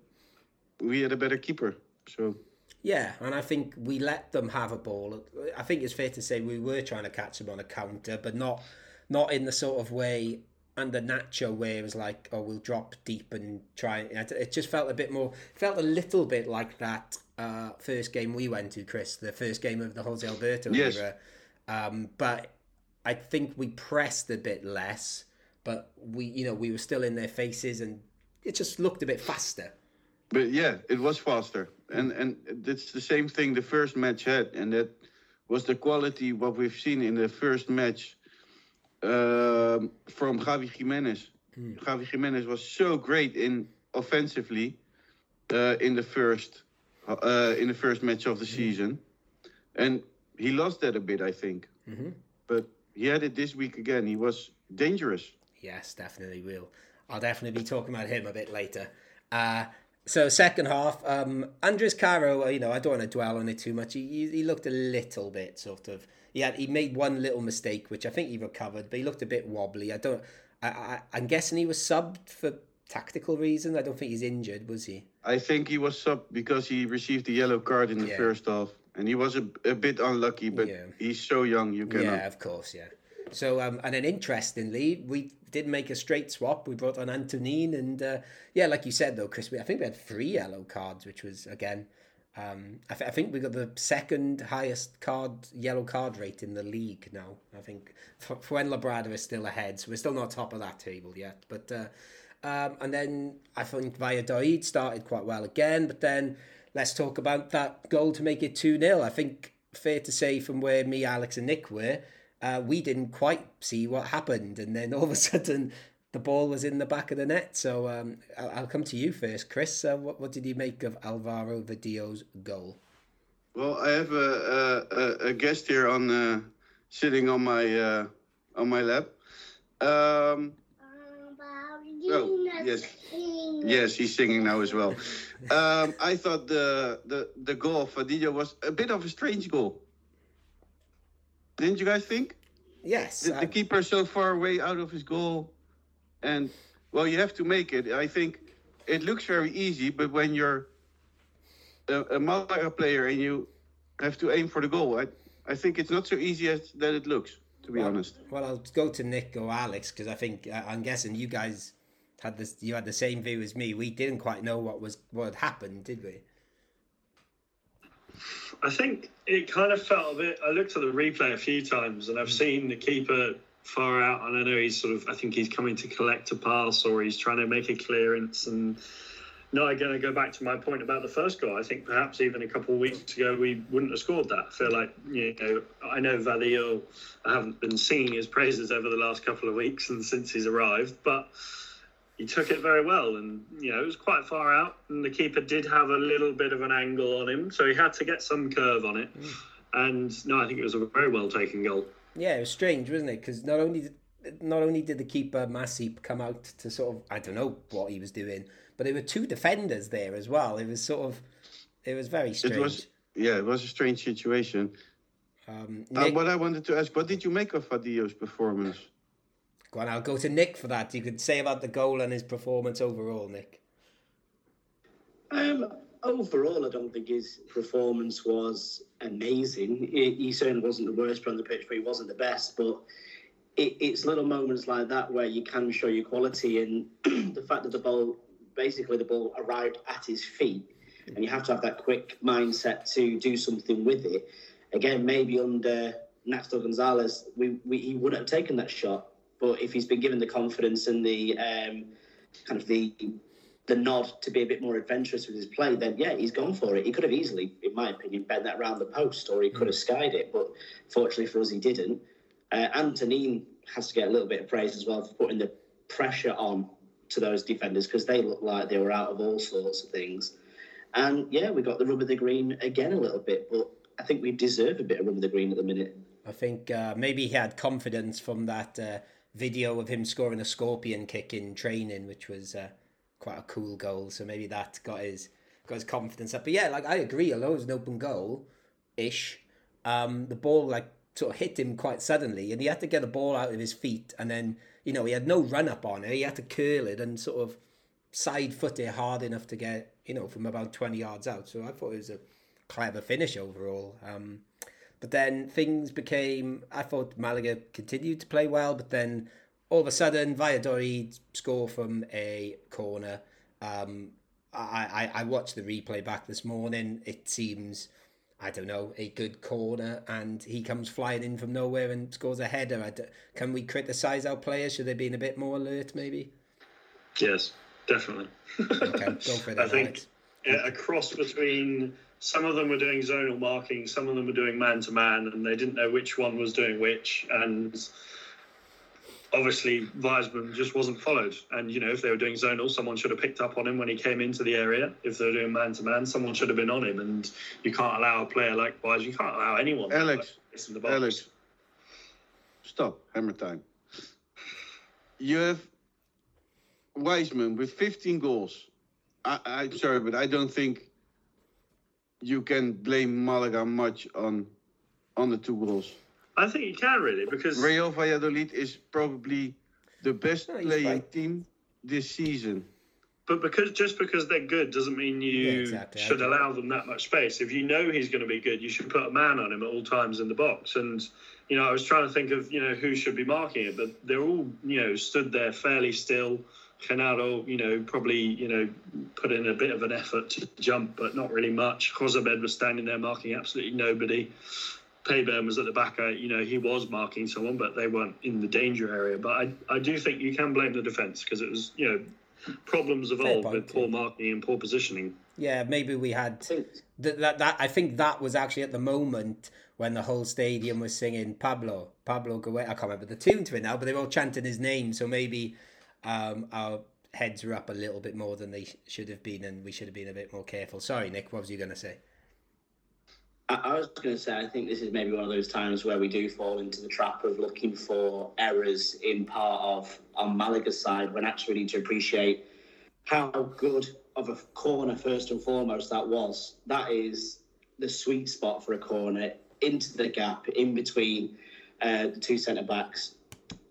[SPEAKER 2] we had a better keeper, so
[SPEAKER 1] yeah, and I think we let them have a ball. I think it's fair to say we were trying to catch them on a counter, but not not in the sort of way under Natxo where it was like, oh, we'll drop deep and try. It just felt a bit more, felt a little bit like that uh, first game we went to, Chris, the first game of the Jose Alberto
[SPEAKER 2] yes.
[SPEAKER 1] era. Um, but I think we pressed a bit less, but we, you know, we were still in their faces and it just looked a bit faster.
[SPEAKER 2] But yeah, it was faster, and and it's the same thing the first match had, and that was the quality what we've seen in the first match um, from Javi Jimenez. Mm. Javi Jimenez was so great in offensively uh, in the first uh, in the first match of the mm. season, and he lost that a bit, I think. Mm-hmm. But he had it this week again. He was dangerous.
[SPEAKER 1] Yes, definitely will. I'll definitely be talking about him a bit later. So second half, um, Andres Caro, uh, you know, I don't want to dwell on it too much. He, he looked a little bit sort of. He had he made one little mistake, which I think he recovered, but he looked a bit wobbly. I don't. I, I I'm guessing he was subbed for tactical reasons. I don't think he's injured, was he?
[SPEAKER 2] I think he was subbed because he received the yellow card in the yeah. first half, and he was a, a bit unlucky. But yeah. he's so young, you cannot.
[SPEAKER 1] Yeah, of course, yeah. So, um, and then interestingly, we did make a straight swap. We brought on Antonin, and uh, yeah, like you said though, Chris, we, I think we had three yellow cards, which was again, um, I, th- I, think we got the second highest card yellow card rate in the league now. I think Fuenlabrada is still ahead, so we're still not top of that table yet. But uh, um, and then I think Valladolid started quite well again, but then let's talk about that goal to make it 2 0. I think fair to say from where me, Alex, and Nick were, uh, we didn't quite see what happened. And then all of a <laughs> sudden, the ball was in the back of the net. So um, I'll, I'll, come to you first, Chris. Uh, what, what did you make of Alvaro Vadillo's goal?
[SPEAKER 2] Well, I have a, a, a guest here on uh, sitting on my uh, on my lap. Um, oh, yes. Yes, he's singing now as well. <laughs> Um, I thought the, the, the goal of Vadillo was a bit of a strange goal. Didn't you guys think?
[SPEAKER 1] Yes.
[SPEAKER 2] The, the keeper so far away out of his goal, and well, you have to make it. I think it looks very easy, but when you're a, a Malaga player and you have to aim for the goal, I, I think it's not so easy as that it looks. To be
[SPEAKER 1] well,
[SPEAKER 2] honest.
[SPEAKER 1] Well, I'll go to Nick or Alex because I think I'm guessing you guys had this. You had the same view as me. We didn't quite know what was what had happened, did we?
[SPEAKER 3] I think it kind of felt a bit. I looked at the replay a few times, and I've mm. seen the keeper far out, and I know he's sort of. I think he's coming to collect a pass, or he's trying to make a clearance, and. No, I'm going to go back to my point about the first goal. I think perhaps even a couple of weeks ago we wouldn't have scored that. I feel like you know I know Vadillo. I haven't been singing his praises over the last couple of weeks and since he's arrived, but he took it very well, and you know it was quite far out, and the keeper did have a little bit of an angle on him, so he had to get some curve on it. Mm. And no, I think it was a very well taken goal.
[SPEAKER 1] Yeah, it was strange, wasn't it? Because not only did, not only did the keeper Masip come out to sort of I don't know what he was doing, but there were two defenders there as well. It was sort of it was very strange.
[SPEAKER 2] It was yeah, it was a strange situation. Um, uh, Nick, uh, what I wanted to ask, what did you make of Vadillo's performance?
[SPEAKER 1] Go on, I'll go to Nick for that. You could say about the goal and his performance overall, Nick.
[SPEAKER 4] Um, overall, I don't think his performance was amazing. He, certainly wasn't the worst on the pitch, but he wasn't the best. But it, it's little moments like that where you can show your quality, and <clears throat> the fact that the ball, basically, the ball arrived at his feet, and you have to have that quick mindset to do something with it. Again, maybe under Natxo Gonzalez, we, we, he wouldn't have taken that shot but if he's been given the confidence and the um, kind of the the nod to be a bit more adventurous with his play, then yeah, he's gone for it. He could have easily, in my opinion, bent that round the post, or he could have skied it. But fortunately for us, he didn't. Uh, Antonin has to get a little bit of praise as well for putting the pressure on to those defenders because they looked like they were out of all sorts of things. And yeah, we got the rub of the green again a little bit, but I think we deserve a bit of rub of the green at the minute.
[SPEAKER 1] I think uh, maybe he had confidence from that. Uh video of him scoring a scorpion kick in training, which was uh, quite a cool goal. So maybe that got his got his confidence up. But yeah, like I agree, although it was an open goal ish, um, the ball like sort of hit him quite suddenly, and he had to get the ball out of his feet, and then you know he had no run up on it. He had to curl it and sort of side foot it hard enough to get you know from about twenty yards out. So I thought it was a clever finish overall. Um, but then things became. I thought Malaga continued to play well, but then all of a sudden, Valladolid score from a corner. Um, I, I, I watched the replay back this morning. It seems, I don't know, a good corner, and he comes flying in from nowhere and scores a header. can we criticise our players? Should they be a bit more alert, maybe?
[SPEAKER 3] Yes, definitely. okay, go for that. <laughs> I think yeah, Uh, a cross between some of them were doing zonal marking, some of them were doing man to man, and they didn't know which one was doing which. And obviously, Weissman just wasn't followed. And, you know, if they were doing zonal, someone should have picked up on him when he came into the area. If they were doing man to man, someone should have been on him. And you can't allow a player like Wise, you can't allow anyone.
[SPEAKER 2] Alex, Alex, stop, hammer time. You have Weissman with 15 goals. I, I'm sorry, but I don't think you can blame Malaga much on on the two goals.
[SPEAKER 3] I think you can really because
[SPEAKER 2] Real Valladolid is probably the best no, playing right. team this season.
[SPEAKER 3] but because just because they're good doesn't mean you
[SPEAKER 1] Yeah, exactly.
[SPEAKER 3] Should allow them that much space. If you know he's going to be good, you should put a man on him at all times in the box. And you know, I was trying to think of you know who should be marking it, but they're all you know stood there fairly still. Canado, you know, probably you know put in a bit of an effort to jump, but not really much. Jozabed was standing there marking absolutely nobody. Peybernes was at the back. You know, he was marking someone, but they weren't in the danger area. But I, I do think you can blame the defence because it was, you know, problems of
[SPEAKER 1] Fair
[SPEAKER 3] old with poor
[SPEAKER 1] yeah.
[SPEAKER 3] marking and poor positioning.
[SPEAKER 1] Yeah, maybe we had
[SPEAKER 4] I think
[SPEAKER 1] that, that that I think that was actually at the moment when the whole stadium was singing Pablo Pablo Guerrero. I can't remember the tune to it now, but they were all chanting his name. So maybe um, our heads were up a little bit more than they sh- should have been, and we should have been a bit more careful. Sorry, Nick. What was you going to say?
[SPEAKER 4] I, was going to say, I think this is maybe one of those times where we do fall into the trap of looking for errors in part of on Malaga's side when actually we need to appreciate how good of a corner, first and foremost, that was. That is the sweet spot for a corner into the gap in between uh, the two centre backs.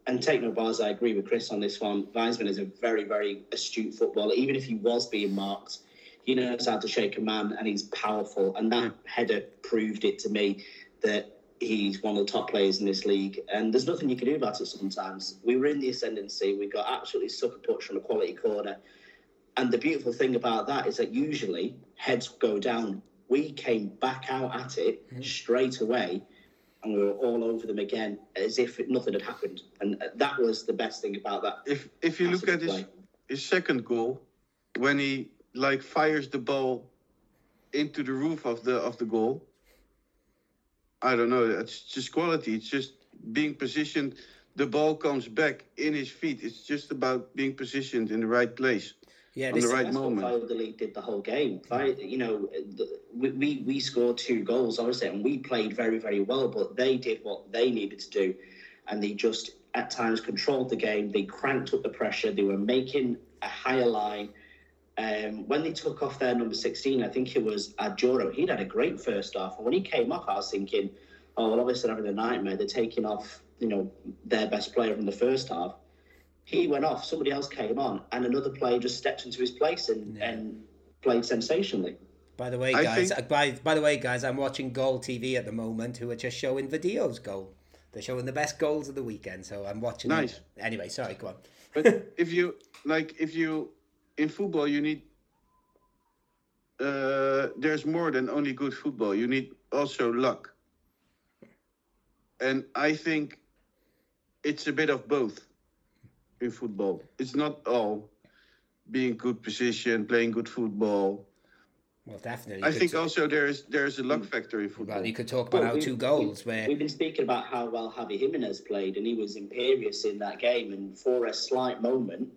[SPEAKER 4] And take no bars, I agree with Chris on this one. Weissman is a very, very astute footballer. Even if he was being marked, he knows how to shake a man and he's powerful. And that hmm. header proved it to me that he's one of the top players in this league. And there's nothing you can do about it sometimes. We were in the ascendancy. We got absolutely sucker punched from a quality corner. And the beautiful thing about that is that usually heads go down. We came back out at it hmm. straight away and we were all over them again as if nothing had happened. And uh, that was the best thing about that.
[SPEAKER 2] If if you look at his his second goal, when he like fires the ball into the roof of the of the goal, I don't know. It's just quality. It's just being positioned. The ball comes back in his feet. It's just about being positioned in the right place.
[SPEAKER 1] Yeah,
[SPEAKER 2] On the right moment.
[SPEAKER 4] Valladolid did the whole game. You know, we, we scored two goals, obviously, and we played very, very well, but they did what they needed to do. And they just, at times, controlled the game. They cranked up the pressure. They were making a higher line. Um, when they took off their number 16, I think it was Adjoro, he'd had a great first half. And when he came off, I was thinking, oh, well, obviously, they're having a nightmare. They're taking off, you know, their best player from the first half he went off, somebody else came on, and another player just stepped into his place and,
[SPEAKER 1] Yeah.
[SPEAKER 4] and played sensationally.
[SPEAKER 1] by the way, guys.
[SPEAKER 2] think-
[SPEAKER 1] By by the way, guys, I'm watching Goal TV at the moment, who are just showing videos goal. They're showing the best goals of the weekend, so I'm watching. them.
[SPEAKER 2] Nice.
[SPEAKER 1] Anyway, sorry, go on.
[SPEAKER 2] But <laughs> if you like, if you in football, you need. Uh, there's more than only good football. You need also luck. And I think it's a bit of both in football. It's not all being good position, playing good football.
[SPEAKER 1] Well, definitely.
[SPEAKER 2] I
[SPEAKER 1] you could
[SPEAKER 2] think
[SPEAKER 1] t-
[SPEAKER 2] also there is there is a luck mm. factor in football.
[SPEAKER 1] Well, you could talk about
[SPEAKER 4] Well,
[SPEAKER 1] our
[SPEAKER 4] we-
[SPEAKER 1] two goals
[SPEAKER 4] we-
[SPEAKER 1] where
[SPEAKER 4] We've been speaking about how well Javi Jimenez played, and he was imperious in that game. And for a slight moment,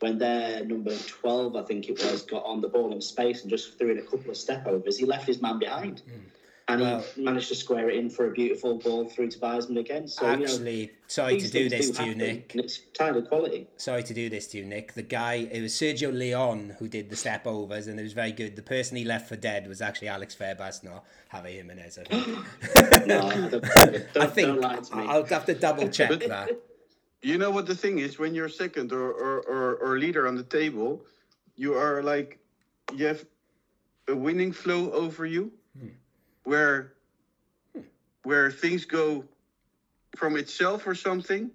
[SPEAKER 4] when their number 12, I think it was, got on the ball in space and just threw in a couple of step overs, he left his man behind. Mm. And
[SPEAKER 1] Well-
[SPEAKER 4] he managed to square it in for a beautiful ball through to Weissman again. So, you know,
[SPEAKER 1] actually, sorry to do this
[SPEAKER 4] do
[SPEAKER 1] to you, Nick.
[SPEAKER 4] And it's entirely quality.
[SPEAKER 1] Sorry to do this to you, Nick. The guy, it was Sergio Leon who did the step overs, and it was very good. The person he left for dead was actually Alex Febas, not Javi Jimenez. I think. <gasps>
[SPEAKER 4] No, I don't, don't, <laughs>
[SPEAKER 1] I think
[SPEAKER 4] don't lie to me.
[SPEAKER 1] I'll have to double check that. <laughs>
[SPEAKER 2] You know what the thing is when you're second or, or, or, or leader on the table, you are like you have a winning flow over you, where hmm. where things go from itself or something.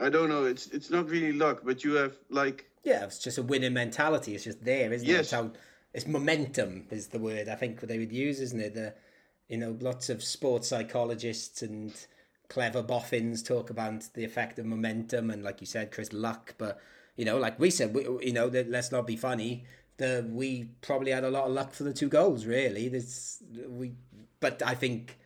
[SPEAKER 2] I don't know. It's it's not really luck, but you have like
[SPEAKER 1] Yeah, it's just a winning mentality. It's just there, isn't it?
[SPEAKER 2] Yes.
[SPEAKER 1] It's, how, it's momentum is the word I think they would use, isn't it? The, you know, lots of sports psychologists and clever boffins talk about the effect of momentum and, like you said, Chris, luck. But you know, like we said, we, you know, let's not be funny. The we probably had a lot of luck for the two goals. Really, this we, but I think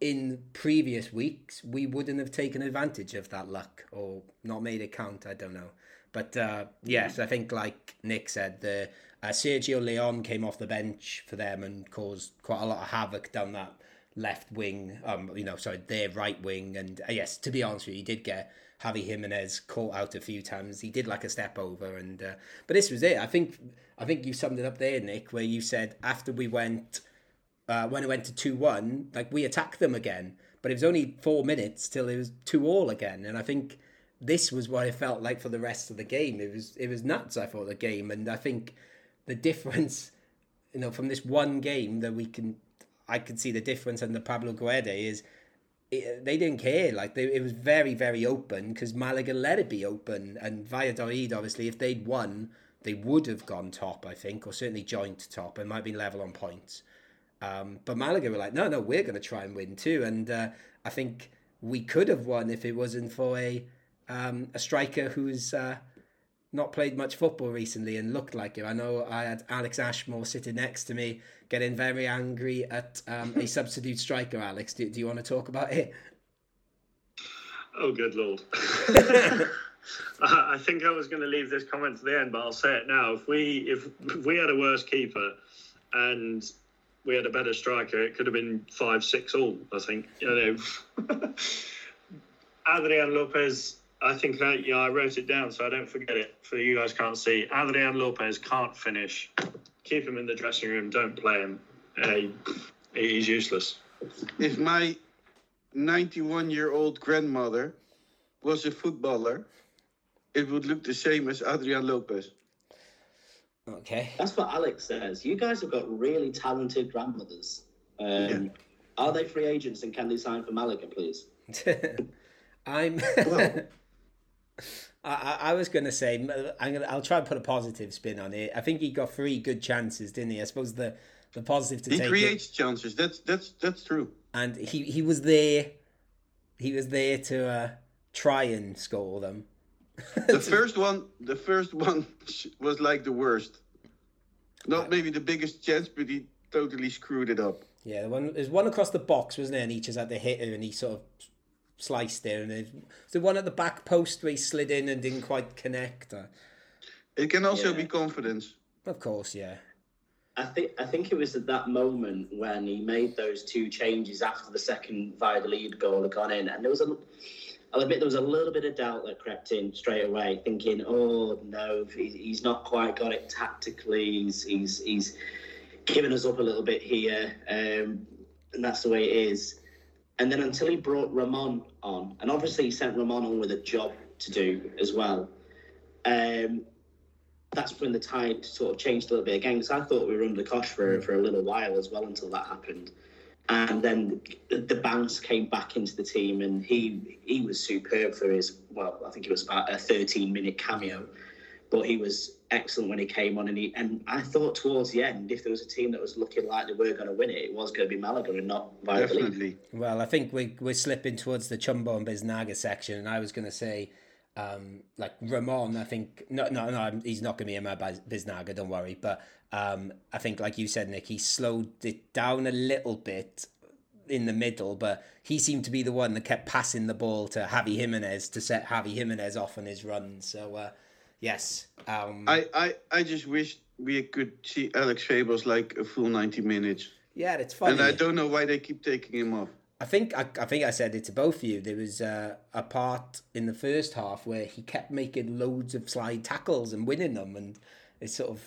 [SPEAKER 1] in previous weeks we wouldn't have taken advantage of that luck or not made it count. I don't know, but uh, yes, I think like Nick said, the uh, Sergio Leon came off the bench for them and caused quite a lot of havoc down that left wing. Um, you know, sorry, their right wing, and uh, yes, to be honest with you, he did get. Javi Jimenez caught out a few times. He did like a step over, and uh, but this was it. I think I think you summed it up there, Nick, where you said after we went uh, when it went to 2 1, like we attacked them again. But it was only four minutes till it was 2 all again. And I think this was what it felt like for the rest of the game. It was it was nuts. I thought the game, and I think the difference, you know, from this one game that we can, I can see the difference under Pablo Guede is. It, they didn't care. Like they, it was very, very open because Malaga let it be open, and Valladolid obviously, if they'd won, they would have gone top, I think, or certainly joint top, and might been level on points. Um, but Malaga were like, no, no, we're going to try and win too, and uh, I think we could have won if it wasn't for a um, a striker who's uh, not played much football recently and looked like it. I know I had Alex Ashmore sitting next to me, getting very angry at um, a <laughs> substitute striker. Alex, do, do you want to talk about it?
[SPEAKER 3] Oh, good lord. <laughs> <laughs> I think I was going to leave this comment to the end, but I'll say it now. If we if, if we had a worse keeper and we had a better striker, it could have been five six all. I think you know. Adrian Lopez I think that yeah, I wrote it down so I don't forget it. For you guys can't see, Adrian Lopez can't finish. Keep him in the dressing room. Don't play him. Uh, he's useless.
[SPEAKER 2] If my 91 year old grandmother was a footballer, it would look the same as Adrian Lopez.
[SPEAKER 1] Okay.
[SPEAKER 4] That's what Alex says. You guys have got really talented grandmothers. Um, yeah. Are they free agents and can they sign for Malaga, please? <laughs>
[SPEAKER 1] I'm. well, I, I was going to say I'm gonna I'll try and put a positive spin on it. I think he got three good chances, didn't he? I suppose the the positive to
[SPEAKER 2] he
[SPEAKER 1] take
[SPEAKER 2] creates
[SPEAKER 1] it,
[SPEAKER 2] chances. That's that's that's true.
[SPEAKER 1] And he he was there. He was there to uh, try and score them.
[SPEAKER 2] the <laughs> first one, the first one <laughs> was like the worst. Not maybe the biggest chance, but he totally screwed it up.
[SPEAKER 1] Yeah, the one there's one across the box, wasn't there? And he just had the hitter, and he sort of sliced there, and there's the one at the back post where he slid in and didn't quite connect. Or...
[SPEAKER 2] It can also yeah. be confidence.
[SPEAKER 1] Of course, yeah.
[SPEAKER 4] I think I think it was at that moment when he made those two changes after the second Valladolid goal had gone in, and there was a. I'll admit there was a little bit of doubt that crept in straight away, thinking, "Oh no, he's not quite got it tactically. He's he's he's given us up a little bit here, um, and that's the way it is." And then until he brought Ramon on, and obviously he sent Ramon on with a job to do as well. Um, that's when the tide sort of changed a little bit again because I thought we were under Kosh for, for a little while as well until that happened. And then the bounce came back into the team, and he he was superb for his well, I think it was about a 13 minute cameo, but he was excellent when he came on. And he and I thought towards the end, if there was a team that was looking like they were going to win it, it was going to be Malaga and not Valladolid. Definitely.
[SPEAKER 1] Well, I think we we're slipping towards the Chumbo and Biznaga section, and I was going to say. Um, like Ramon, I think no, no, no, he's not going to be in my Biznaga. Don't worry. But um, I think, like you said, Nick, he slowed it down a little bit in the middle, but he seemed to be the one that kept passing the ball to Javi Jimenez to set Javi Jimenez off on his run. So uh, Yes. Um,
[SPEAKER 2] I, I, I just wish we could see Alex Febas like a full 90 minutes.
[SPEAKER 1] Yeah, it's funny.
[SPEAKER 2] And I don't know why they keep taking him off.
[SPEAKER 1] I think I, I think I said it to both of you. There was uh, a part in the first half where he kept making loads of slide tackles and winning them, and it's sort of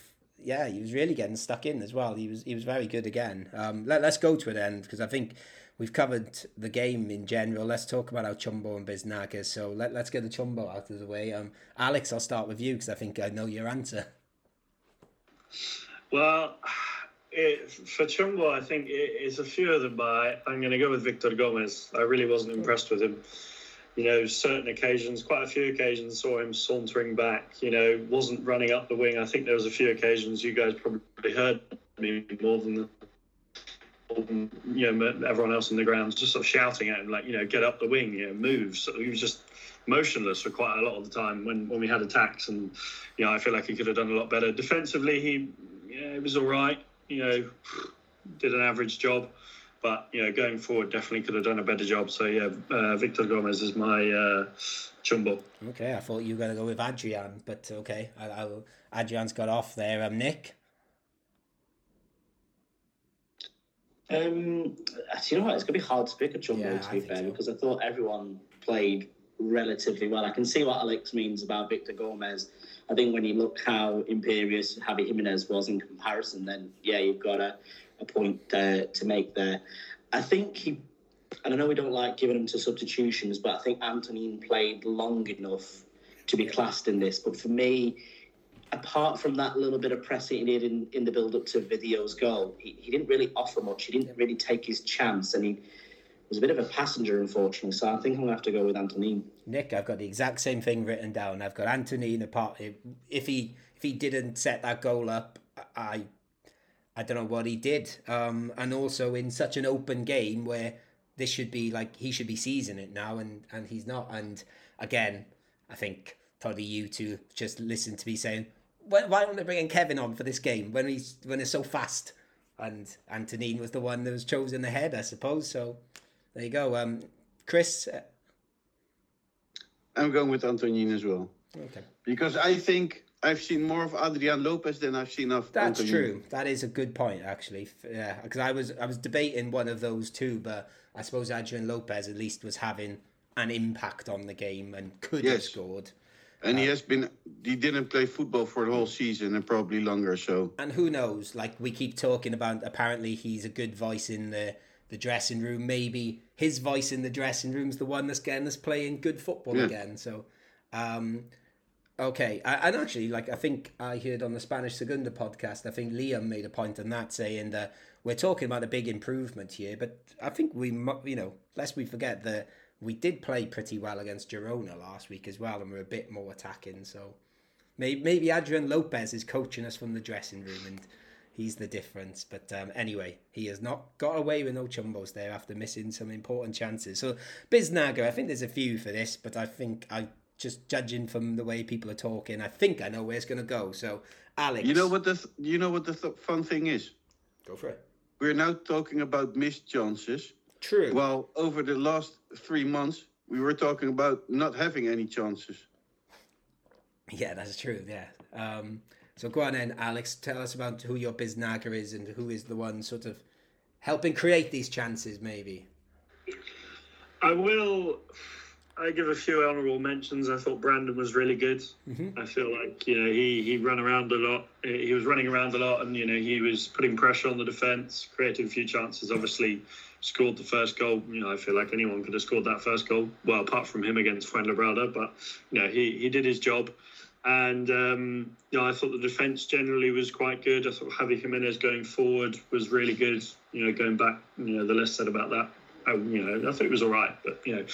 [SPEAKER 1] yeah, he was really getting stuck in as well. He was he was very good again. Um, let, let's go to an end because I think we've covered the game in general. Let's talk about our Chumbo and Biznaga. So let, let's get the Chumbo out of the way. Um, Alex, I'll start with you because I think I know your answer.
[SPEAKER 3] Well, it, for Chumbo, I think it, it's a few of them, but I'm going to go with Victor Gomez. I really wasn't impressed with him. You know, certain occasions, quite a few occasions, saw him sauntering back. You know, wasn't running up the wing. I think there was a few occasions you guys probably heard me more than you know, everyone else in the ground just sort of shouting at him, like, you know, get up the wing, you know, move. So he was just motionless for quite a lot of the time when, when we had attacks. And, you know, I feel like he could have done a lot better. Defensively, he, yeah, it was all right, you know, did an average job. But, you know, going forward, definitely could have done a better job. So, yeah, uh, Victor Gomez is my uh, chumbo.
[SPEAKER 1] Okay, I thought you were going to go with Adrian, but okay. I, I, Adrian's got off there. Um, Nick?
[SPEAKER 4] Um, you know what? It's going to be hard to pick a Chumbo, yeah, to be fair, so. because I thought everyone played relatively well. I can see what Alex means about Victor Gomez. I think when you look how imperious Javi Jimenez was in comparison, then yeah, you've got a, a point uh, to make there. I think he and I know we don't like giving them to substitutions, but I think Antonin played long enough to be classed in this. But for me, apart from that little bit of pressing he did in, in the build up to Vadillo's goal, he, he didn't really offer much. He didn't really take his chance, and he was a bit of a passenger, unfortunately. So I think I'm gonna have to go with Antonin.
[SPEAKER 1] Nick, I've got the exact same thing written down. I've got Antonin apart. If he if he didn't set that goal up, I I don't know what he did. Um, and also in such an open game where this should be like he should be seizing it now, and and he's not. And again, I think probably you two just listen to me saying, why, why don't they bring in Kevin on for this game when he's when it's so fast? And Antonin was the one that was chosen ahead, I suppose. So there you go. Um, Chris. Uh...
[SPEAKER 2] I'm going with Antonin as well.
[SPEAKER 1] Okay.
[SPEAKER 2] Because I think I've seen more of Adrian Lopez than I've seen of.
[SPEAKER 1] That's
[SPEAKER 2] Antonin.
[SPEAKER 1] true. That is a good point, actually. Yeah, because I was I was debating one of those two, but I suppose Adrian Lopez at least was having an impact on the game and could yes. have scored.
[SPEAKER 2] And he uh, has been, he didn't play football for the whole season and probably longer, so.
[SPEAKER 1] And who knows? Like we keep talking about, apparently he's a good voice in the, the dressing room. Maybe his voice in the dressing room is the one that's getting us playing good football yeah. again. So, um, okay. I, and actually, like I think I heard on the Spanish Segunda podcast, I think Liam made a point on that saying that we're talking about a big improvement here, but I think we, you know, lest we forget that we did play pretty well against Girona last week as well, and we're a bit more attacking. So maybe, maybe Adrian Lopez is coaching us from the dressing room, and he's the difference. But um, anyway, he has not got away with no chumbos there after missing some important chances. So Biznaga, I think there's a few for this, but I think I just judging from the way people are talking, I think I know where it's going to go. So Alex,
[SPEAKER 2] you know what the th- you know what the th- fun thing is?
[SPEAKER 1] Go for it.
[SPEAKER 2] We're now talking about missed chances.
[SPEAKER 1] True.
[SPEAKER 2] Well, over the last three months, we were talking about not having any chances.
[SPEAKER 1] Yeah, that's true. Yeah. Um, so go on then, Alex. Tell us about who your biznaga is and who is the one sort of helping create these chances, maybe.
[SPEAKER 3] I will. I give a few honourable mentions. I thought Brandon was really good. Mm-hmm. I feel like you know he he ran around a lot. He was running around a lot, and you know he was putting pressure on the defence, creating a few chances. Obviously, scored the first goal. You know, I feel like anyone could have scored that first goal. Well, apart from him against Fuenlabrada, but you know he he did his job. And um, you know, I thought the defence generally was quite good. I thought Javi Jimenez going forward was really good. You know, going back, you know, the less said about that I, you know, I thought it was all right. But you know,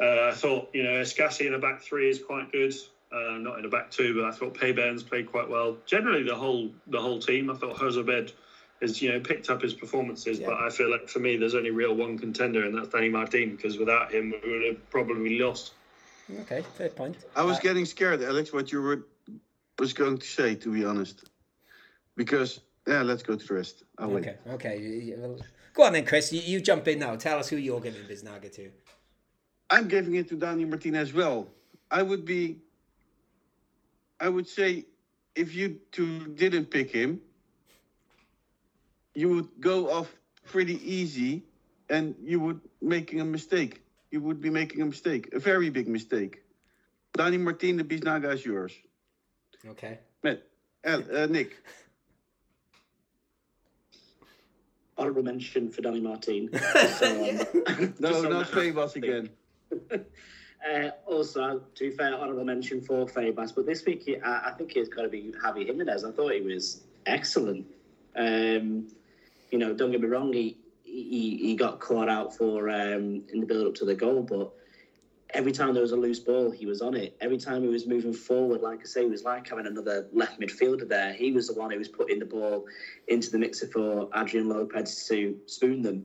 [SPEAKER 3] uh, I thought you know Escassi in the back three is quite good. Uh, not in the back two, but I thought Peybernes played quite well. Generally, the whole the whole team. I thought Jozabed has you know picked up his performances, yeah. but I feel like for me, there's only real one contender, and that's Danny Martin. Because without him, we would have probably lost.
[SPEAKER 1] Okay, fair point.
[SPEAKER 2] I was uh, getting scared, Alex, what you were was going to say. To be honest, because yeah, let's go to the rest. I'll
[SPEAKER 1] okay, wait. okay. Go on then, Chris. You, you jump in now. Tell us who you're giving Biznaga to.
[SPEAKER 2] I'm giving it to Danny Martinez as well. I would be. I would say, if you two didn't pick him, you would go off pretty easy, and you would making a mistake. You would be making a mistake, a very big mistake. Danny Martin, the Biznaga is yours.
[SPEAKER 1] Okay.
[SPEAKER 2] Met, uh, uh, Nick. <laughs>
[SPEAKER 4] honorable mention for Danny Martin. <laughs>
[SPEAKER 2] So, um, <laughs> no, not Febas again. <laughs>
[SPEAKER 4] uh, also, to be fair, honourable mention for Febas, but this week I, I think he's got to be Javi Jimenez. I thought he was excellent. Um, you know, don't get me wrong, he he, he got caught out for um, in the build up to the goal, but every time there was a loose ball, he was on it. Every time he was moving forward, like I say, it was like having another left midfielder there. He was the one who was putting the ball into the mixer for Adrian Lopez to spoon them.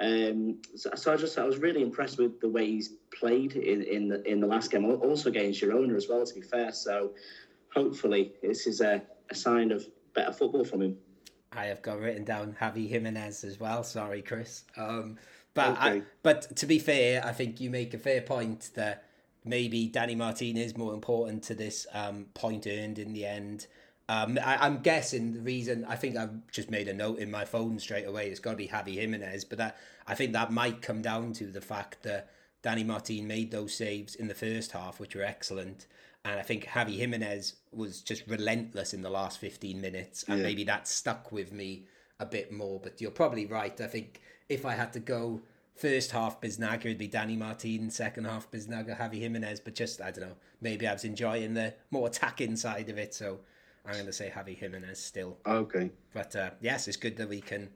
[SPEAKER 4] Um, so, so, I just I was really impressed with the way he's played in in the, in the last game, also against Girona as well. To be fair, so hopefully this is a, a sign of better football from him.
[SPEAKER 1] I have got written down Javi Jimenez as well. Sorry, Chris. Um, but okay. I, but to be fair, I think you make a fair point that maybe Danny Martin is more important to this um, point earned in the end. Um, I, am guessing the reason I think I've just made a note in my phone straight away. It's got to be Javi Jimenez, but that I think that might come down to the fact that Danny Martin made those saves in the first half, which were excellent, and I think Javi Jimenez was just relentless in the last 15 minutes, and yeah. maybe that stuck with me a bit more. But you're probably right. I think if I had to go first half Biznaga would be Danny Martin, second half Biznaga, Javi Jimenez, but just, I don't know, maybe I was enjoying the more attacking side of it, so I'm going to say Javi Jimenez still.
[SPEAKER 2] Okay.
[SPEAKER 1] But uh, yes, it's good that we can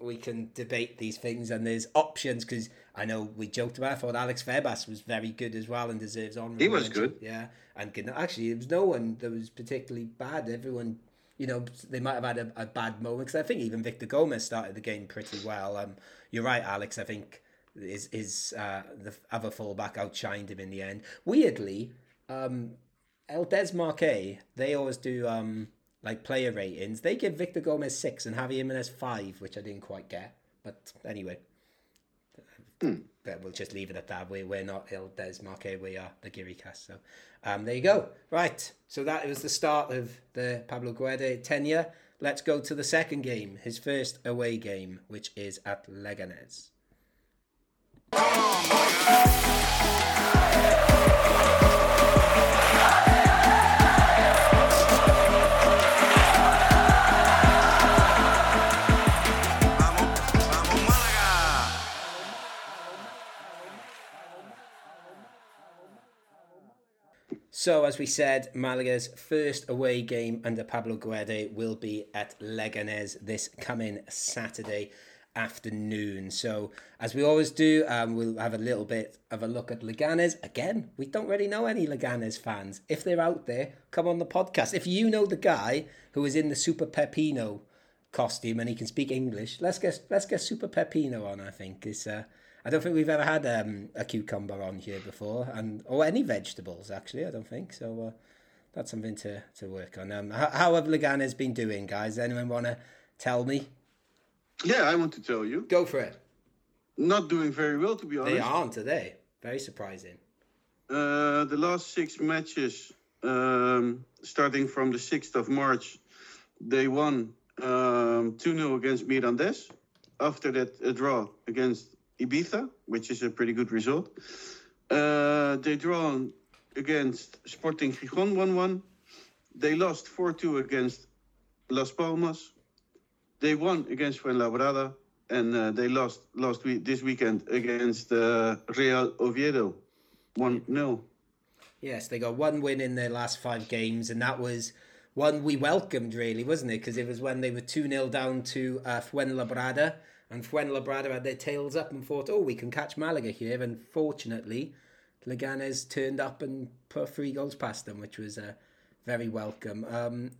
[SPEAKER 1] we can debate these things and there's options because I know we joked about. I thought Alex Febas was very good as well and deserves on.
[SPEAKER 2] He was good.
[SPEAKER 1] Yeah, and actually, there was no one that was particularly bad. Everyone, you know, they might have had a, a bad moment because I think even Victor Gomez started the game pretty well. Um, you're right, Alex. I think is is uh, the other fullback outshined him in the end. Weirdly, um, El Desmarque, they always do um, like player ratings, they give Victor Gomez six and Javier Jimenez five, which I didn't quite get. But anyway,
[SPEAKER 2] hmm.
[SPEAKER 1] but we'll just leave it at that. We we're not El Desmarque, we are the Geary cast. So um, there you go. Right. So that was the start of the Pablo Guede tenure. Let's go to the second game, his first away game, which is at Leganés. So, as we said, Malaga's first away game under Pablo Guede will be at Leganés this coming Saturday afternoon. So, as we always do, um, we'll have a little bit of a look at Leganés. Again, we don't really know any Leganés fans. If they're out there, come on the podcast. If you know the guy who is in the Super Pepino costume and he can speak English, let's get let's get Super Pepino on. I think is. Uh, I don't think we've ever had um, a cucumber on here before, and or any vegetables actually. I don't think so. Uh, that's something to, to work on. Um, how, how have Leganés been doing, guys? Anyone want to tell me?
[SPEAKER 2] Yeah, I want to tell you.
[SPEAKER 1] Go for it.
[SPEAKER 2] Not doing very well, to be honest.
[SPEAKER 1] They aren't today. Very surprising.
[SPEAKER 2] Uh, the last six matches, um, starting from the 6th of March, they won um, 2 0 against Mirandes. After that, a draw against Ibiza, which is a pretty good result. Uh, they drawn against Sporting Gijón 1 1. They lost 4 2 against Las Palmas. They won against Fuenlabrada. And uh, they lost last week this weekend against uh, Real Oviedo 1 0.
[SPEAKER 1] Yes, they got one win in their last five games, and that was one we welcomed, really, wasn't it? Because it was when they were 2 0 down to uh, Fuenlabrada and Fuenlabrada had their tails up and thought, oh, we can catch Malaga here. And fortunately, Leganés turned up and put three goals past them, which was uh, very welcome. Um,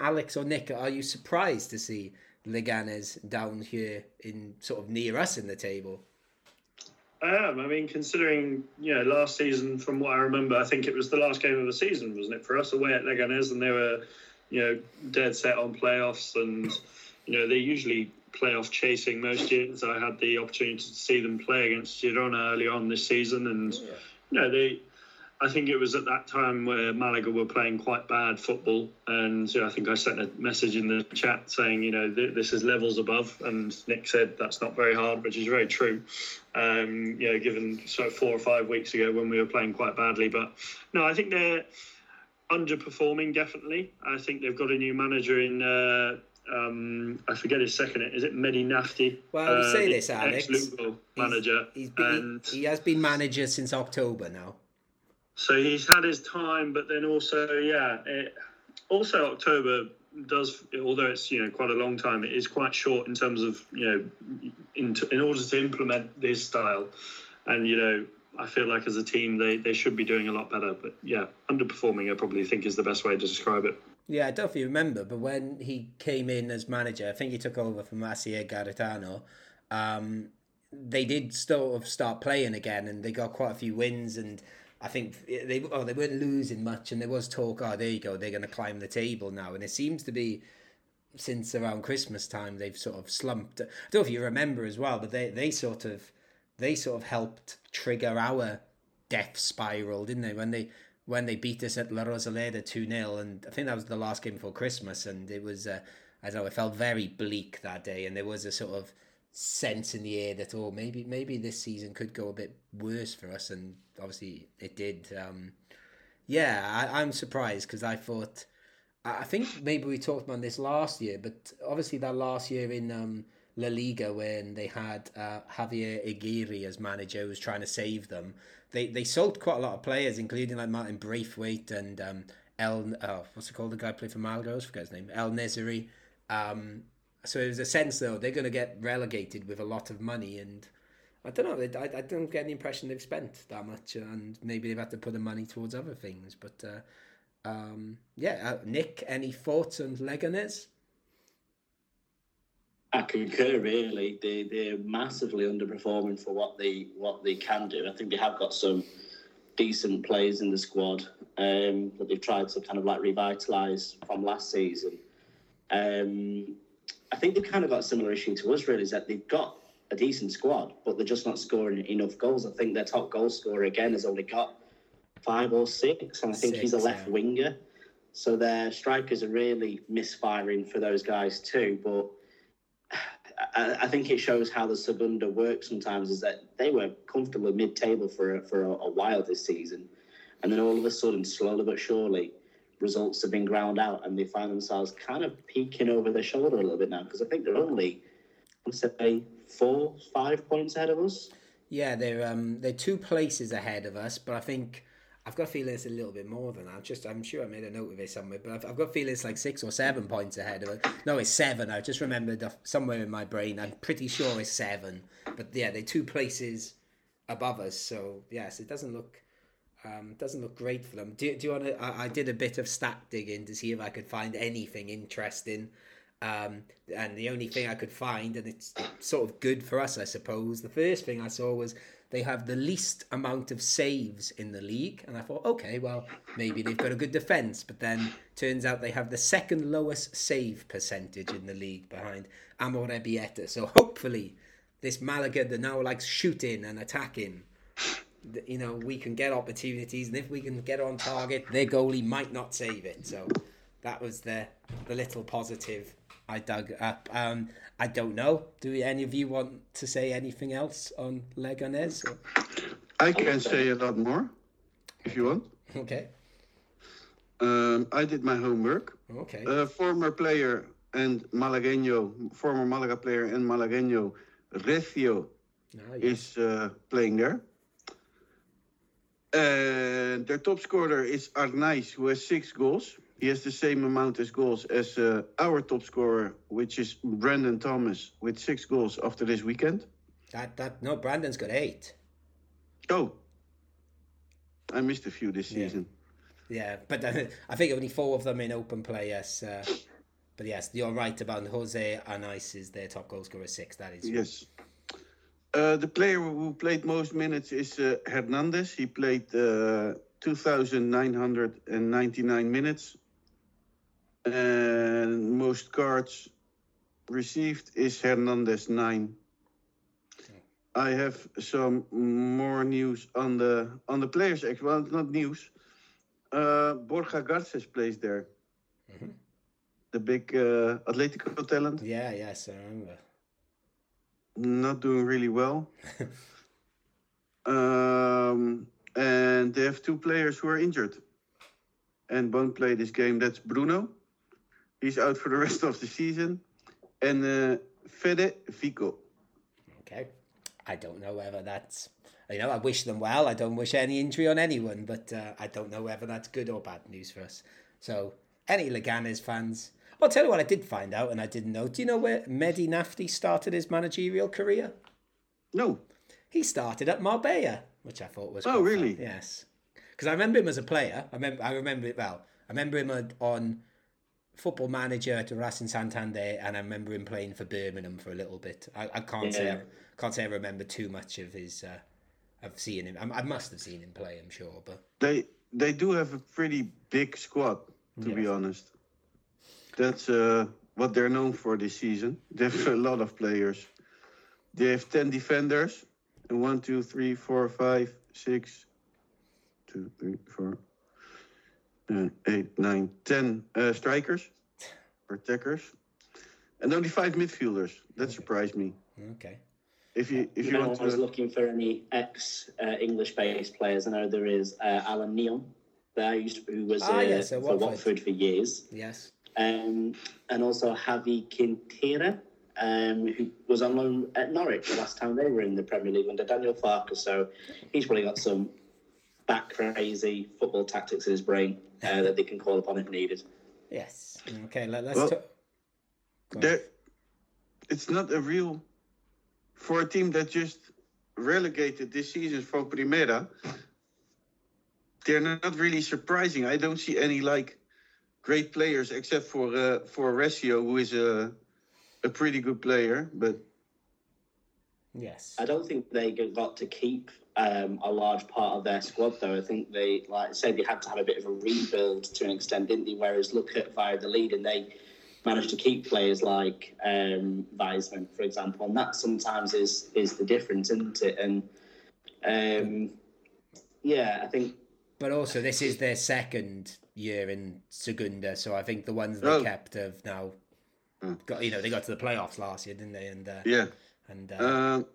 [SPEAKER 1] Alex or Nick, are you surprised to see Leganés down here in sort of near us in the table?
[SPEAKER 3] I am. I mean, considering you know last season, from what I remember, I think it was the last game of the season, wasn't it, for us away at Leganés, and they were, you know, dead set on playoffs, and you know they usually playoff chasing most years. I had the opportunity to see them play against Girona early on this season, and yeah. you know they. I think it was at that time where Malaga were playing quite bad football, and you know, I think I sent a message in the chat saying, you know, th- this is levels above, and Nick said that's not very hard, which is very true. Um, you know, given sort of four or five weeks ago when we were playing quite badly, but no, I think they're underperforming definitely. I think they've got a new manager in uh, um, I forget his second. Is it Mehdi Nafti?
[SPEAKER 1] Well, we say uh, this, Alex.
[SPEAKER 3] Manager.
[SPEAKER 1] He's, he's been,
[SPEAKER 3] and
[SPEAKER 1] he, he has been manager since October now.
[SPEAKER 3] So he's had his time, but then also, yeah, it, also October does, although it's you know quite a long time, it is quite short in terms of you know, in, in order to implement this style, and you know, I feel like as a team they they should be doing a lot better. But yeah, underperforming, I probably think is the best way to describe it.
[SPEAKER 1] Yeah, I don't know if you remember, but when he came in as manager, I think he took over from Asier Garitano. Um, they did sort of start playing again, and they got quite a few wins. And I think they oh they weren't losing much, and there was talk. Oh, there you go, they're going to climb the table now. And it seems to be since around Christmas time they've sort of slumped. I don't know if you remember as well, but they they sort of they sort of helped trigger our death spiral, didn't they? When they when they beat us at La Rosaleda 2 0. And I think that was the last game before Christmas. And it was, uh, I don't know, it felt very bleak that day. And there was a sort of sense in the air that, oh, maybe maybe this season could go a bit worse for us. And obviously it did. Um, yeah, I, I'm surprised because I thought, I think maybe we talked about this last year, but obviously that last year in um, La Liga when they had uh, Javier Aguirre as manager who was trying to save them. They they sold quite a lot of players, including like Martin Braithwaite and um, El oh, what's it called? The guy played for Malaga, I forget his name. El-Nesyri. Um, so it was a sense though they're going to get relegated with a lot of money, and I don't know. I, I don't get the impression they've spent that much, and maybe they've had to put the money towards other things. But uh, um, yeah, uh, Nick, any thoughts on Leganes?
[SPEAKER 4] I concur. Really, they they're massively underperforming for what they what they can do. I think they have got some decent players in the squad um, that they've tried to kind of like revitalise from last season. Um, I think they've kind of got a similar issue to us. Really, is that they've got a decent squad, but they're just not scoring enough goals. I think their top goal scorer again has only got five or six, and I think six, he's a left yeah. winger. So their strikers are really misfiring for those guys too. But I, I, think it shows how the Segunda works sometimes is that they were comfortably mid-table for for a, a, while this season, and then all of a sudden, slowly but surely, results have been ground out, and they find themselves kind of peeking over their shoulder a little bit now because I think they're only, let's say, four, five points ahead of us.
[SPEAKER 1] Yeah, they're um they're two places ahead of us, but I think I've got a feeling it's a little bit more than that. Just I'm sure I made a note of it somewhere, but I've, I've got a feeling it's like six or seven points ahead of it. No, it's seven. I just remembered somewhere in my brain. I'm pretty sure it's seven. But yeah, they're two places above us. So yes, it doesn't look um, doesn't look great for them. Do, do you want to? I, I, did a bit of stat digging to see if I could find anything interesting. Um, and the only thing I could find, and it's sort of good for us, I suppose. The first thing I saw was they have the least amount of saves in the league. And I thought, okay, well, maybe they've got a good defence. But then turns out they have the second lowest save percentage in the league behind Amorebieta. So hopefully, this Malaga that now likes shooting and attacking, you know, we can get opportunities. And if we can get on target, their goalie might not save it. So that was the, the little positive I dug up. Um, I don't know. Do any of you want to say anything else on Leganes?
[SPEAKER 2] I can say a lot more, if you want.
[SPEAKER 1] Okay.
[SPEAKER 2] Um, I did my homework.
[SPEAKER 1] Okay.
[SPEAKER 2] A former player and Malagueño, former Malaga player and Malagueño, Recio, ah, yes. is uh, playing there. And their top scorer is Arnaiz, who has six goals. He has the same amount as goals as uh, our top scorer, which is Brandon Thomas, with six goals after this weekend.
[SPEAKER 1] That that no, Brandon's got eight.
[SPEAKER 2] Oh, I missed a few this
[SPEAKER 1] yeah.
[SPEAKER 2] season.
[SPEAKER 1] Yeah, but uh, <laughs> I think only four of them in open play. Yes, uh, but yes, you're right about Jose Arnaiz is their top goal scorer six. That is
[SPEAKER 2] yes. Uh, the player who played most minutes is uh, Hernandez. He played uh, 2,999 minutes and most cards received is Hernandez 9. I have some more news on the on the players. Well, not news. Uh, Borja Garces plays there. Mm-hmm. The big uh, Atletico talent.
[SPEAKER 1] Yeah, yes, I remember.
[SPEAKER 2] Not doing really well. <laughs> um, and they have two players who are injured and won't play this game. That's Bruno He's out for the rest of the season. And uh, Fede Vico.
[SPEAKER 1] Okay. I don't know whether that's. You know, I wish them well. I don't wish any injury on anyone, but uh, I don't know whether that's good or bad news for us. So, any Leganes fans, I'll tell you what I did find out and I didn't know. Do you know where Mehdi Nafti started his managerial career?
[SPEAKER 2] No.
[SPEAKER 1] He started at Marbella, which I thought was.
[SPEAKER 2] Oh, really?
[SPEAKER 1] Fun. Yes. Because I remember him as a player. I remember. I remember it well. I remember him on football manager to Racing Santander, and I remember him playing for Birmingham for a little bit. I, I can't yeah. say I, can't say I remember too much of his. Uh, I've seen him. I, I, must have seen him play. I'm sure, but
[SPEAKER 2] they they do have a pretty big squad, to yeah. be honest. That's uh, what they're known for this season. They have a lot of players. They have ten defenders, and one, two, three, four, five, six, two, three, four, uh, eight, nine, ten uh, strikers <laughs> or attackers, and only five midfielders. That okay. surprised me.
[SPEAKER 1] Okay.
[SPEAKER 2] If you if you,
[SPEAKER 4] want to... was looking for any ex uh, English based players, I know there is uh, Allan Nyom there used to, who was ah, uh, yes, for Watford. Watford for years.
[SPEAKER 1] Yes.
[SPEAKER 4] Um, and also Javi Quintera. um, who was on loan at Norwich the last time they were in the Premier League under Daniel Farke. So he's probably got some back crazy football tactics in his brain uh, that they can call upon if needed.
[SPEAKER 1] Yes. Okay. Let, us
[SPEAKER 2] Well,
[SPEAKER 1] talk.
[SPEAKER 2] There, it's not a real for a team that just relegated this season from Primera. They're not really surprising. I don't see any like great players except for uh, for Recio, who is a a pretty good player. But
[SPEAKER 1] Yes.
[SPEAKER 4] I don't think they got to keep um, a large part of their squad, though. I think they, like I said, they had to have a bit of a rebuild to an extent, didn't they? Whereas look at Valladolid, and they managed to keep players like um, Weissman, for example, and that sometimes is is the difference, isn't it? And um, yeah, I think
[SPEAKER 1] But also, this is their second year in Segunda, so I think the ones they
[SPEAKER 2] Oh.
[SPEAKER 1] kept have now
[SPEAKER 2] Hmm.
[SPEAKER 1] got. You know, they got to the playoffs last year, didn't they? And uh,
[SPEAKER 2] yeah,
[SPEAKER 1] and uh,
[SPEAKER 2] um,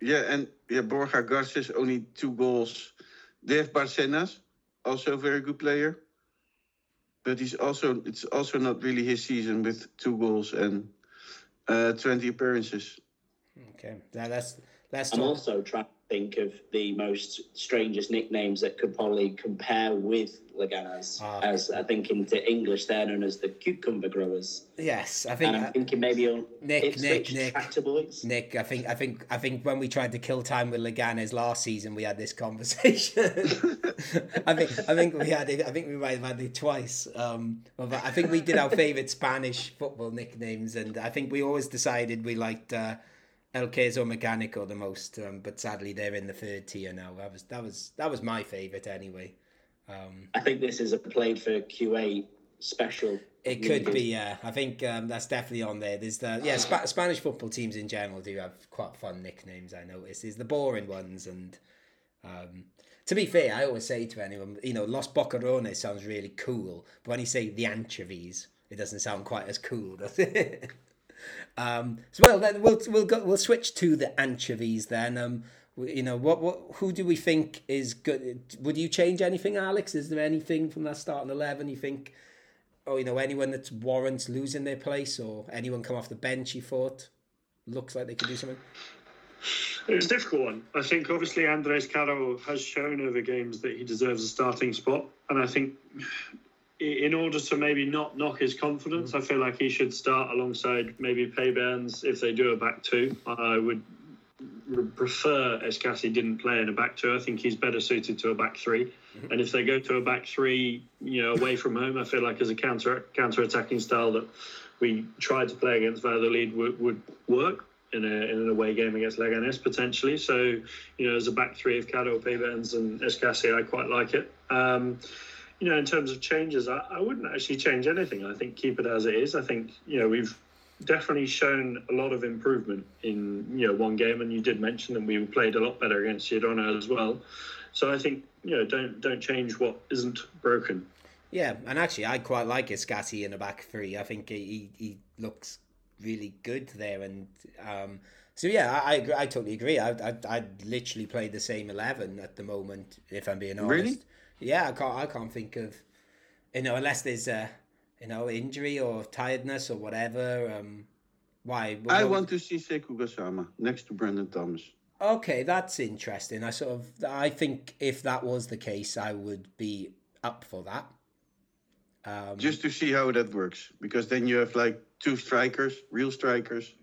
[SPEAKER 2] yeah, and yeah, Borja Garces only two goals. They have Barcenas, also a very good player. But he's also it's also not really his season with two goals and uh, twenty appearances.
[SPEAKER 1] okay, now let's let's
[SPEAKER 4] I'm
[SPEAKER 1] talk.
[SPEAKER 4] also trying to think of the most strangest nicknames that could probably compare with Leganes.
[SPEAKER 1] Ah.
[SPEAKER 4] As I think into English, they're known as the cucumber growers.
[SPEAKER 1] Yes, I think
[SPEAKER 4] And
[SPEAKER 1] uh,
[SPEAKER 4] I'm thinking maybe on
[SPEAKER 1] Nick,
[SPEAKER 4] Ipswich
[SPEAKER 1] Nick, Nick.
[SPEAKER 4] Boys.
[SPEAKER 1] Nick, I think, I think, I think when we tried to kill time with Leganes last season, we had this conversation. <laughs> I think, I think we had it. I think we might have had it twice. Um, but I think we did our favorite Spanish football nicknames, and I think we always decided we liked uh, El Queso Mecanico the most. Um, but sadly, they're in the third tier now. That was that was that was my favorite anyway. Um,
[SPEAKER 4] I think this is a played for QA special.
[SPEAKER 1] It could be, yeah. I think um, that's definitely on there. There's the yeah, Spa- <sighs> Spanish football teams in general do have quite fun nicknames. I notice. There's the boring ones, and um, to be fair, I always say to anyone, you know, Los Boquerones sounds really cool, but when you say the anchovies, it doesn't sound quite as cool, does it? <laughs> um, so well, then we'll we'll go we'll switch to the anchovies then. Um, you know what what who do we think is good? Would you change anything, Alex? Is there anything from that starting eleven you think? Oh, you know anyone that warrants losing their place or anyone come off the bench you thought looks like they could do something
[SPEAKER 3] It's a difficult one. I think obviously Andres Caro has shown over games that he deserves a starting spot, and I think in order to maybe not knock his confidence, I feel like he should start alongside maybe Peybernes if they do a back two. I would prefer Escassi didn't play in a back two. I think he's better suited to a back 3 And if they go to a back three, you know, away from home, I feel like as a counter counter attacking style that we tried to play against Valladolid would, would work in, a, in an away game against Leganes potentially. So, you know, as a back three of Caro, Peybernes and Escassi, I quite like it. Um, you know, in terms of changes, I, I wouldn't actually change anything. I think keep it as it is. I think, you know, we've definitely shown a lot of improvement in, you know, one game. And you did mention that we played a lot better against Girona as well. So I think, you know, don't don't change what isn't broken.
[SPEAKER 1] yeah and actually i quite like Escassi in the back three i think he, he looks really good there and um so yeah i i, agree, I totally agree I, I i'd literally play the same 11 at the moment if i'm being honest
[SPEAKER 2] Really?
[SPEAKER 1] Yeah i can't i can't think of you know unless there's a you know injury or tiredness or whatever um why
[SPEAKER 2] I want to see Sekou Gassama next to Brandon Thomas.
[SPEAKER 1] Okay, that's interesting. I sort of, I think if that was the case, I would be up for that. Um,
[SPEAKER 2] Just to see how that works. Because then you have like two strikers, real strikers.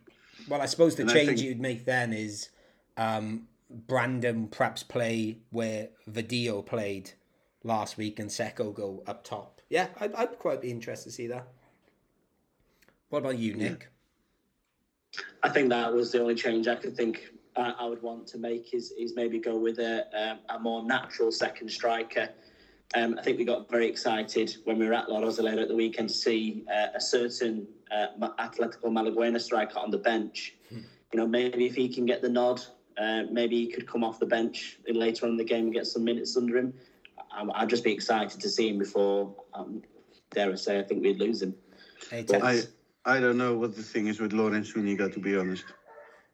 [SPEAKER 1] well, I suppose the
[SPEAKER 2] and
[SPEAKER 1] change
[SPEAKER 2] think-
[SPEAKER 1] you'd make then is um, Brandon perhaps play where Vadillo played last week and Sekou go up top. Yeah, I'd, I'd quite be interested to see that. What about you, Nick?
[SPEAKER 4] I think that was the only change I could think uh, I would want to make is is maybe go with a um, a more natural second striker. Um, I think we got very excited when we were at La Rosaleda at the weekend to see uh, a certain uh, Atletico Malaguena striker on the bench. You know, maybe if he can get the nod, uh, maybe he could come off the bench later on in the game and get some minutes under him. I- I'd just be excited to see him before, um, dare I say, I think we'd lose him.
[SPEAKER 1] Hey,
[SPEAKER 4] Well,
[SPEAKER 2] I I don't know what the thing is with Loren Zuniga, to be honest.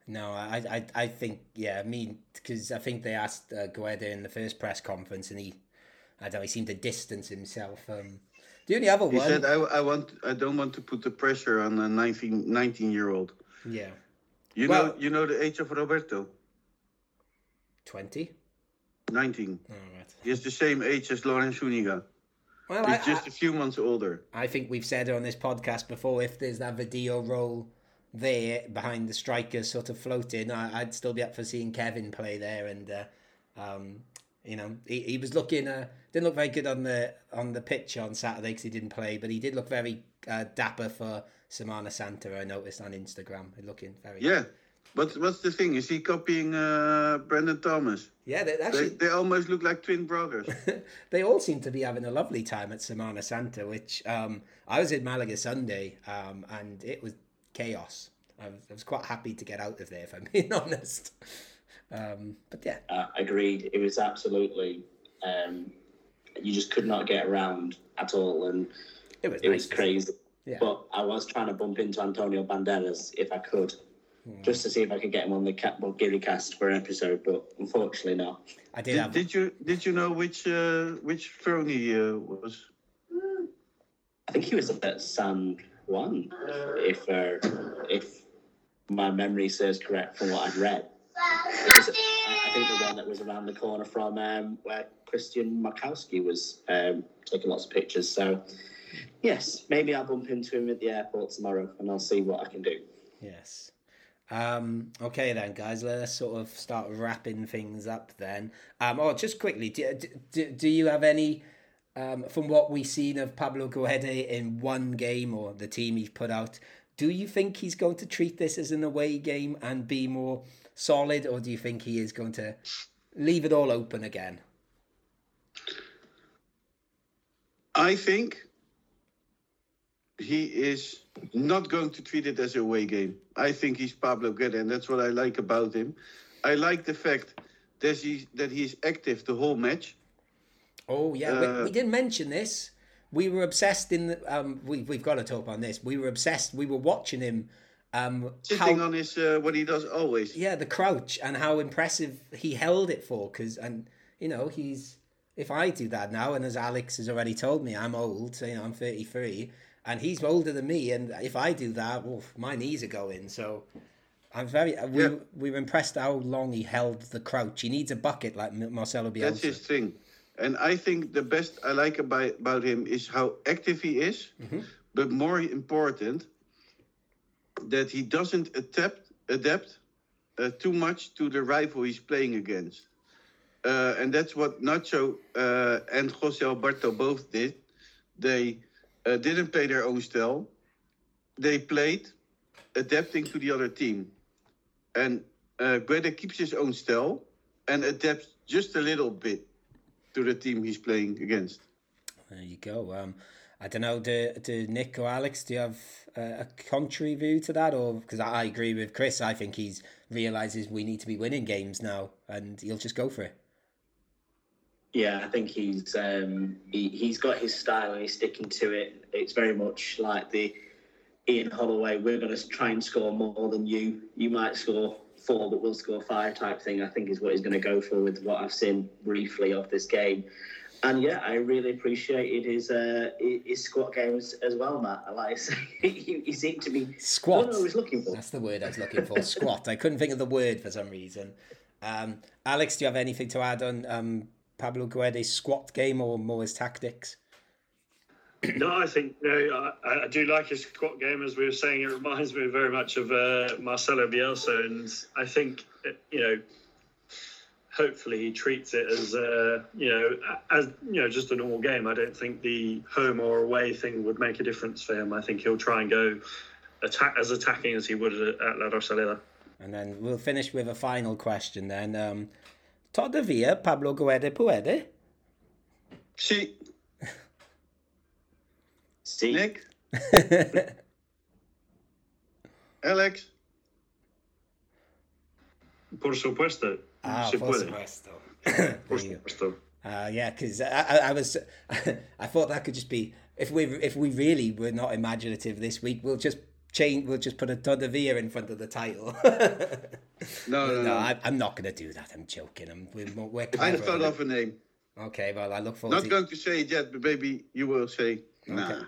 [SPEAKER 1] No, I, I, I think, yeah, I mean, because I think they asked uh, Guede in the first press conference, and he, I don't know, he seemed to distance himself. Um, the only other
[SPEAKER 2] He
[SPEAKER 1] one,
[SPEAKER 2] said, I, I want, I don't want to put the pressure on a 19, 19 year old.
[SPEAKER 1] Yeah.
[SPEAKER 2] You
[SPEAKER 1] Well-
[SPEAKER 2] know, you know the age of Roberto,
[SPEAKER 1] 20?
[SPEAKER 2] nineteen.
[SPEAKER 1] All
[SPEAKER 2] He has the same age as Loren Zuniga.
[SPEAKER 1] Well, I,
[SPEAKER 2] He's just a few months older.
[SPEAKER 1] I think we've said on this podcast before. If there's that video role there behind the strikers sort of floating, I, I'd still be up for seeing Kevin play there. And uh, um, you know, he, he was looking uh, didn't look very good on the on the pitch on Saturday because he didn't play, but he did look very uh, dapper for Semana Santa. I noticed on Instagram, looking very
[SPEAKER 2] Yeah. But what's the thing? Is he copying uh, Brandon Thomas?
[SPEAKER 1] yeah. They,
[SPEAKER 2] They,
[SPEAKER 1] actually,
[SPEAKER 2] they almost look like twin brothers. <laughs>
[SPEAKER 1] they all seem to be having a lovely time at Semana Santa, which um, I was in Malaga Sunday um, and it was chaos. I was, I was quite happy to get out of there, if I'm <laughs> being honest. Um, but yeah,
[SPEAKER 4] Uh, agreed. It was absolutely. Um, you just could not get around at all, and
[SPEAKER 1] it was
[SPEAKER 4] it
[SPEAKER 1] nice
[SPEAKER 4] was crazy.
[SPEAKER 1] Yeah.
[SPEAKER 4] But I was trying to bump into Antonio Banderas if I could, just to see if I could get him on the Cat Gilly cast for an episode. But unfortunately, not.
[SPEAKER 1] I did
[SPEAKER 2] did,
[SPEAKER 1] have.
[SPEAKER 2] did you did you know which uh, which throne he uh, was?
[SPEAKER 4] I think he was at San Juan, if uh, if my memory serves correct from what I've read. Was, I I think the one that was around the corner from um, where Christian Markowski was um, taking lots of pictures. So, yes, maybe I'll bump into him at the airport tomorrow and I'll see what I can do.
[SPEAKER 1] Yes. Um, okay then, guys. Let us sort of start wrapping things up then. Um, oh, just quickly, do, do, do you have any um, from what we've seen of Pablo Guede in one game or the team he's put out? Do you think he's going to treat this as an away game and be more solid, or do you think he is going to leave it all open again?
[SPEAKER 2] I think he is not going to treat it as a away game. I think he's Pablo Guede, and that's what I like about him. I like the fact that he's that he's active the whole match.
[SPEAKER 1] Oh yeah, we,
[SPEAKER 2] Uh,
[SPEAKER 1] we didn't mention this. We were obsessed in the. Um, we we've got to talk on this. We were obsessed. We were watching him. Um,
[SPEAKER 2] Sitting
[SPEAKER 1] how,
[SPEAKER 2] on his uh, what he does always.
[SPEAKER 1] yeah, the crouch and how impressive he held it for. Because and you know he's if I do that now, and as Alex has already told me, I'm old. So, you know, I'm 33, and he's older than me. And if I do that, well, my knees are going. So. I'm very. We,
[SPEAKER 2] Yeah.
[SPEAKER 1] we were impressed how long he held the crouch. He needs a bucket like Marcelo Bielsa.
[SPEAKER 2] That's his thing. And I think the best I like about, about him is how active he is, but more important, that he doesn't adapt, adapt uh, too much to the rival he's playing against. Uh, and that's what Natxo uh, and Jose Alberto both did. They uh, didn't play their own style. They played adapting to the other team. And uh, keeps his own style and adapts just a little bit to the team he's playing against.
[SPEAKER 1] There you go. Um, I don't know. Do, do Nick or Alex? Do you have uh, a contrary view to that, or because I, I agree with Chris? I think he's realizes we need to be winning games now, and he'll just go for it.
[SPEAKER 4] Yeah, I think he's um, he, he's got his style and he's sticking to it. It's very much like the Ian Holloway. We're going to try and score more than you. You might score four, but we'll score five type thing. I think is what he's going to go for with what I've seen briefly of this game. And yeah, I really appreciated his uh, his squat games as well, Matt. Like I say, <laughs> he, he seemed to be
[SPEAKER 1] Squat.
[SPEAKER 4] I was looking for.
[SPEAKER 1] That's the word I was looking for. Squat. I couldn't think of the word for some reason. Um, Alex, do you have anything to add on um, Pablo Guede's squat game or more his tactics? <clears throat>
[SPEAKER 3] No, I think no. I, I do like his squat game, as we were saying. It reminds me very much of uh, Marcelo Bielsa, and I think uh, you know. Hopefully, he treats it as uh, you know, as you know, just a normal game. I don't think the home or away thing would make a difference for him. I think he'll try and go attack as attacking as he would at, at La Rosaleda.
[SPEAKER 1] And then we'll finish with a final question. Then, um, todavia Pablo Guede puede.
[SPEAKER 2] See,
[SPEAKER 4] See,
[SPEAKER 2] Nick, <laughs> Alex,
[SPEAKER 3] Por supuesto,
[SPEAKER 1] Ah,
[SPEAKER 3] se
[SPEAKER 1] por
[SPEAKER 3] puede.
[SPEAKER 1] supuesto.
[SPEAKER 3] Por <coughs>
[SPEAKER 1] There you go.
[SPEAKER 3] supuesto.
[SPEAKER 1] Uh, yeah, because I, I, I was, <laughs> I thought that could just be if we if we really were not imaginative this week, we'll just change. We'll just put a todavia in front of the title. <laughs>
[SPEAKER 2] no, no,
[SPEAKER 1] no,
[SPEAKER 2] no.
[SPEAKER 1] I, I'm not going to do that. I'm joking. I'm we're, we're
[SPEAKER 2] I
[SPEAKER 1] clever
[SPEAKER 2] thought of a name.
[SPEAKER 1] Okay, well, I look forward
[SPEAKER 2] Not
[SPEAKER 1] to.
[SPEAKER 2] going to say it yet, but maybe you will say, nah.
[SPEAKER 1] Okay.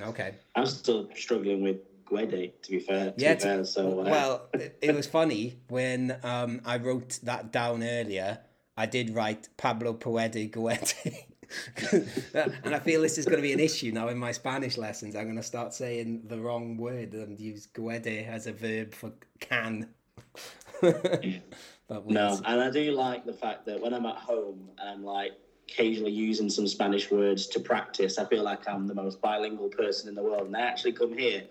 [SPEAKER 1] Okay.
[SPEAKER 4] I'm still struggling with Guede, to be fair. To
[SPEAKER 1] Yeah,
[SPEAKER 4] be
[SPEAKER 1] to-
[SPEAKER 4] fair. So, uh,
[SPEAKER 1] well, <laughs> it, it was funny when um, I wrote that down earlier. I did write Pablo Puede Guete. <laughs> <laughs> and I feel this is going to be an issue now in my Spanish lessons. I'm going to start saying the wrong word and use guede as a verb for can. <laughs> but
[SPEAKER 4] no, and I do like the fact that when I'm at home and I'm like occasionally using some Spanish words to practice, I feel like I'm the most bilingual person in the world. And I actually come here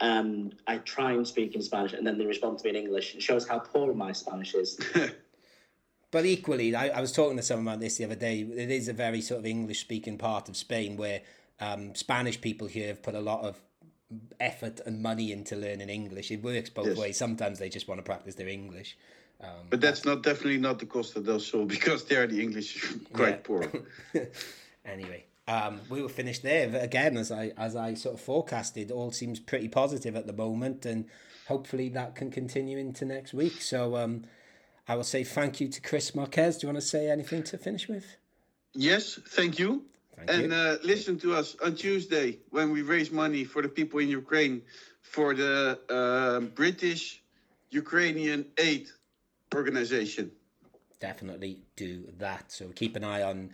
[SPEAKER 4] and I try and speak in Spanish, and then they respond to me in English. It shows how poor my Spanish is. <laughs>
[SPEAKER 1] But equally, I, I was talking to someone about this the other day. It is a very sort of English speaking part of Spain where um, Spanish people here have put a lot of effort and money into learning English. It works both
[SPEAKER 2] Yes.
[SPEAKER 1] ways. Sometimes they just want to practice their English. Um,
[SPEAKER 2] But that's not definitely not the Costa del Sol <laughs> because there are the English is <laughs> quite poor. <laughs>
[SPEAKER 1] anyway, um, we will finish there But again. As I as I sort of forecasted, all seems pretty positive at the moment, and hopefully that can continue into next week. So um, I will say thank you to Chris Marquez. Do you want to say anything to finish with?
[SPEAKER 2] Yes, thank you.
[SPEAKER 1] Thank
[SPEAKER 2] and
[SPEAKER 1] you.
[SPEAKER 2] uh, listen to us on Tuesday when we raise money for the people in Ukraine for the uh, British Ukrainian Aid Organization.
[SPEAKER 1] definitely do that. So keep an eye on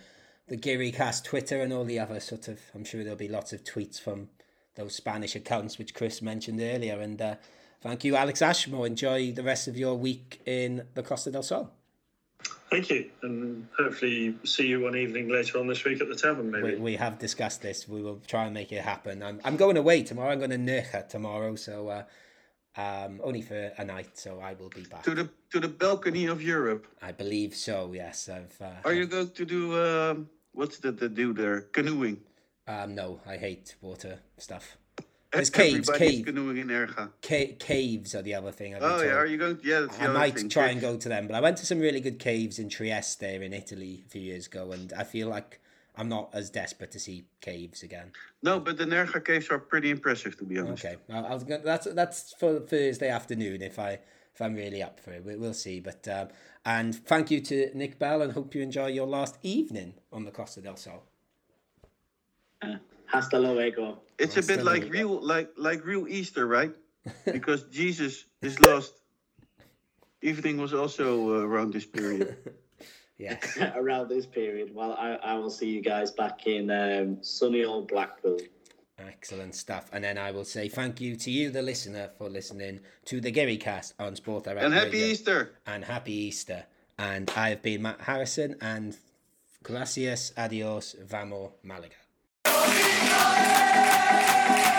[SPEAKER 1] the GearyCast Twitter and all the other sort of. I'm sure there'll be lots of tweets from those Spanish accounts which Chris mentioned earlier. And uh, thank you, Alex Ashmore. Enjoy the rest of your week in the Costa del Sol.
[SPEAKER 3] Thank you, and hopefully see you one evening later on this week at the tavern, maybe.
[SPEAKER 1] We, we have discussed this. We will try and make it happen. I'm, I'm going away tomorrow. I'm going to Nerja tomorrow, so uh, um, only for a night. So I will be back.
[SPEAKER 2] To the to the balcony of Europe.
[SPEAKER 1] I believe so. Yes, I've. Uh,
[SPEAKER 2] Are you going to do um, what's that they do there? Canoeing.
[SPEAKER 1] Um, no, I hate water stuff. There's caves,
[SPEAKER 2] Everybody's
[SPEAKER 1] cave.
[SPEAKER 2] canoeing in Nerja.
[SPEAKER 1] Ca- caves are the other thing. I've been
[SPEAKER 2] Oh yeah, are you going? yeah, that's the
[SPEAKER 1] I
[SPEAKER 2] other
[SPEAKER 1] might
[SPEAKER 2] thing.
[SPEAKER 1] try and go to them, but I went to some really good caves in Trieste there in Italy a few years ago, and I feel like I'm not as desperate to see caves again.
[SPEAKER 2] No, but the Nerja caves are pretty impressive, to be honest.
[SPEAKER 1] Okay, I, I was gonna, that's that's for Thursday afternoon if I if I'm really up for it. We, we'll see. But um, and thank you to Nick Bell, and hope you enjoy your last evening on the Costa del Sol.
[SPEAKER 4] Uh, hasta luego.
[SPEAKER 2] It's a bit like real, like like real Easter, right? <laughs> because Jesus is lost. Evening was also uh, around this period. <laughs>
[SPEAKER 1] Yes. <laughs>
[SPEAKER 4] Around this period, well, I, I will see you guys back in um, sunny old Blackpool.
[SPEAKER 1] Excellent stuff. And then I will say thank you to you, the listener, for listening to the Gary Cast on Sport Direct
[SPEAKER 2] and happy
[SPEAKER 1] Radio.
[SPEAKER 2] Easter.
[SPEAKER 1] And happy Easter. And I have been Matt Harrison, and gracias, adios, vamos, Malaga. はい!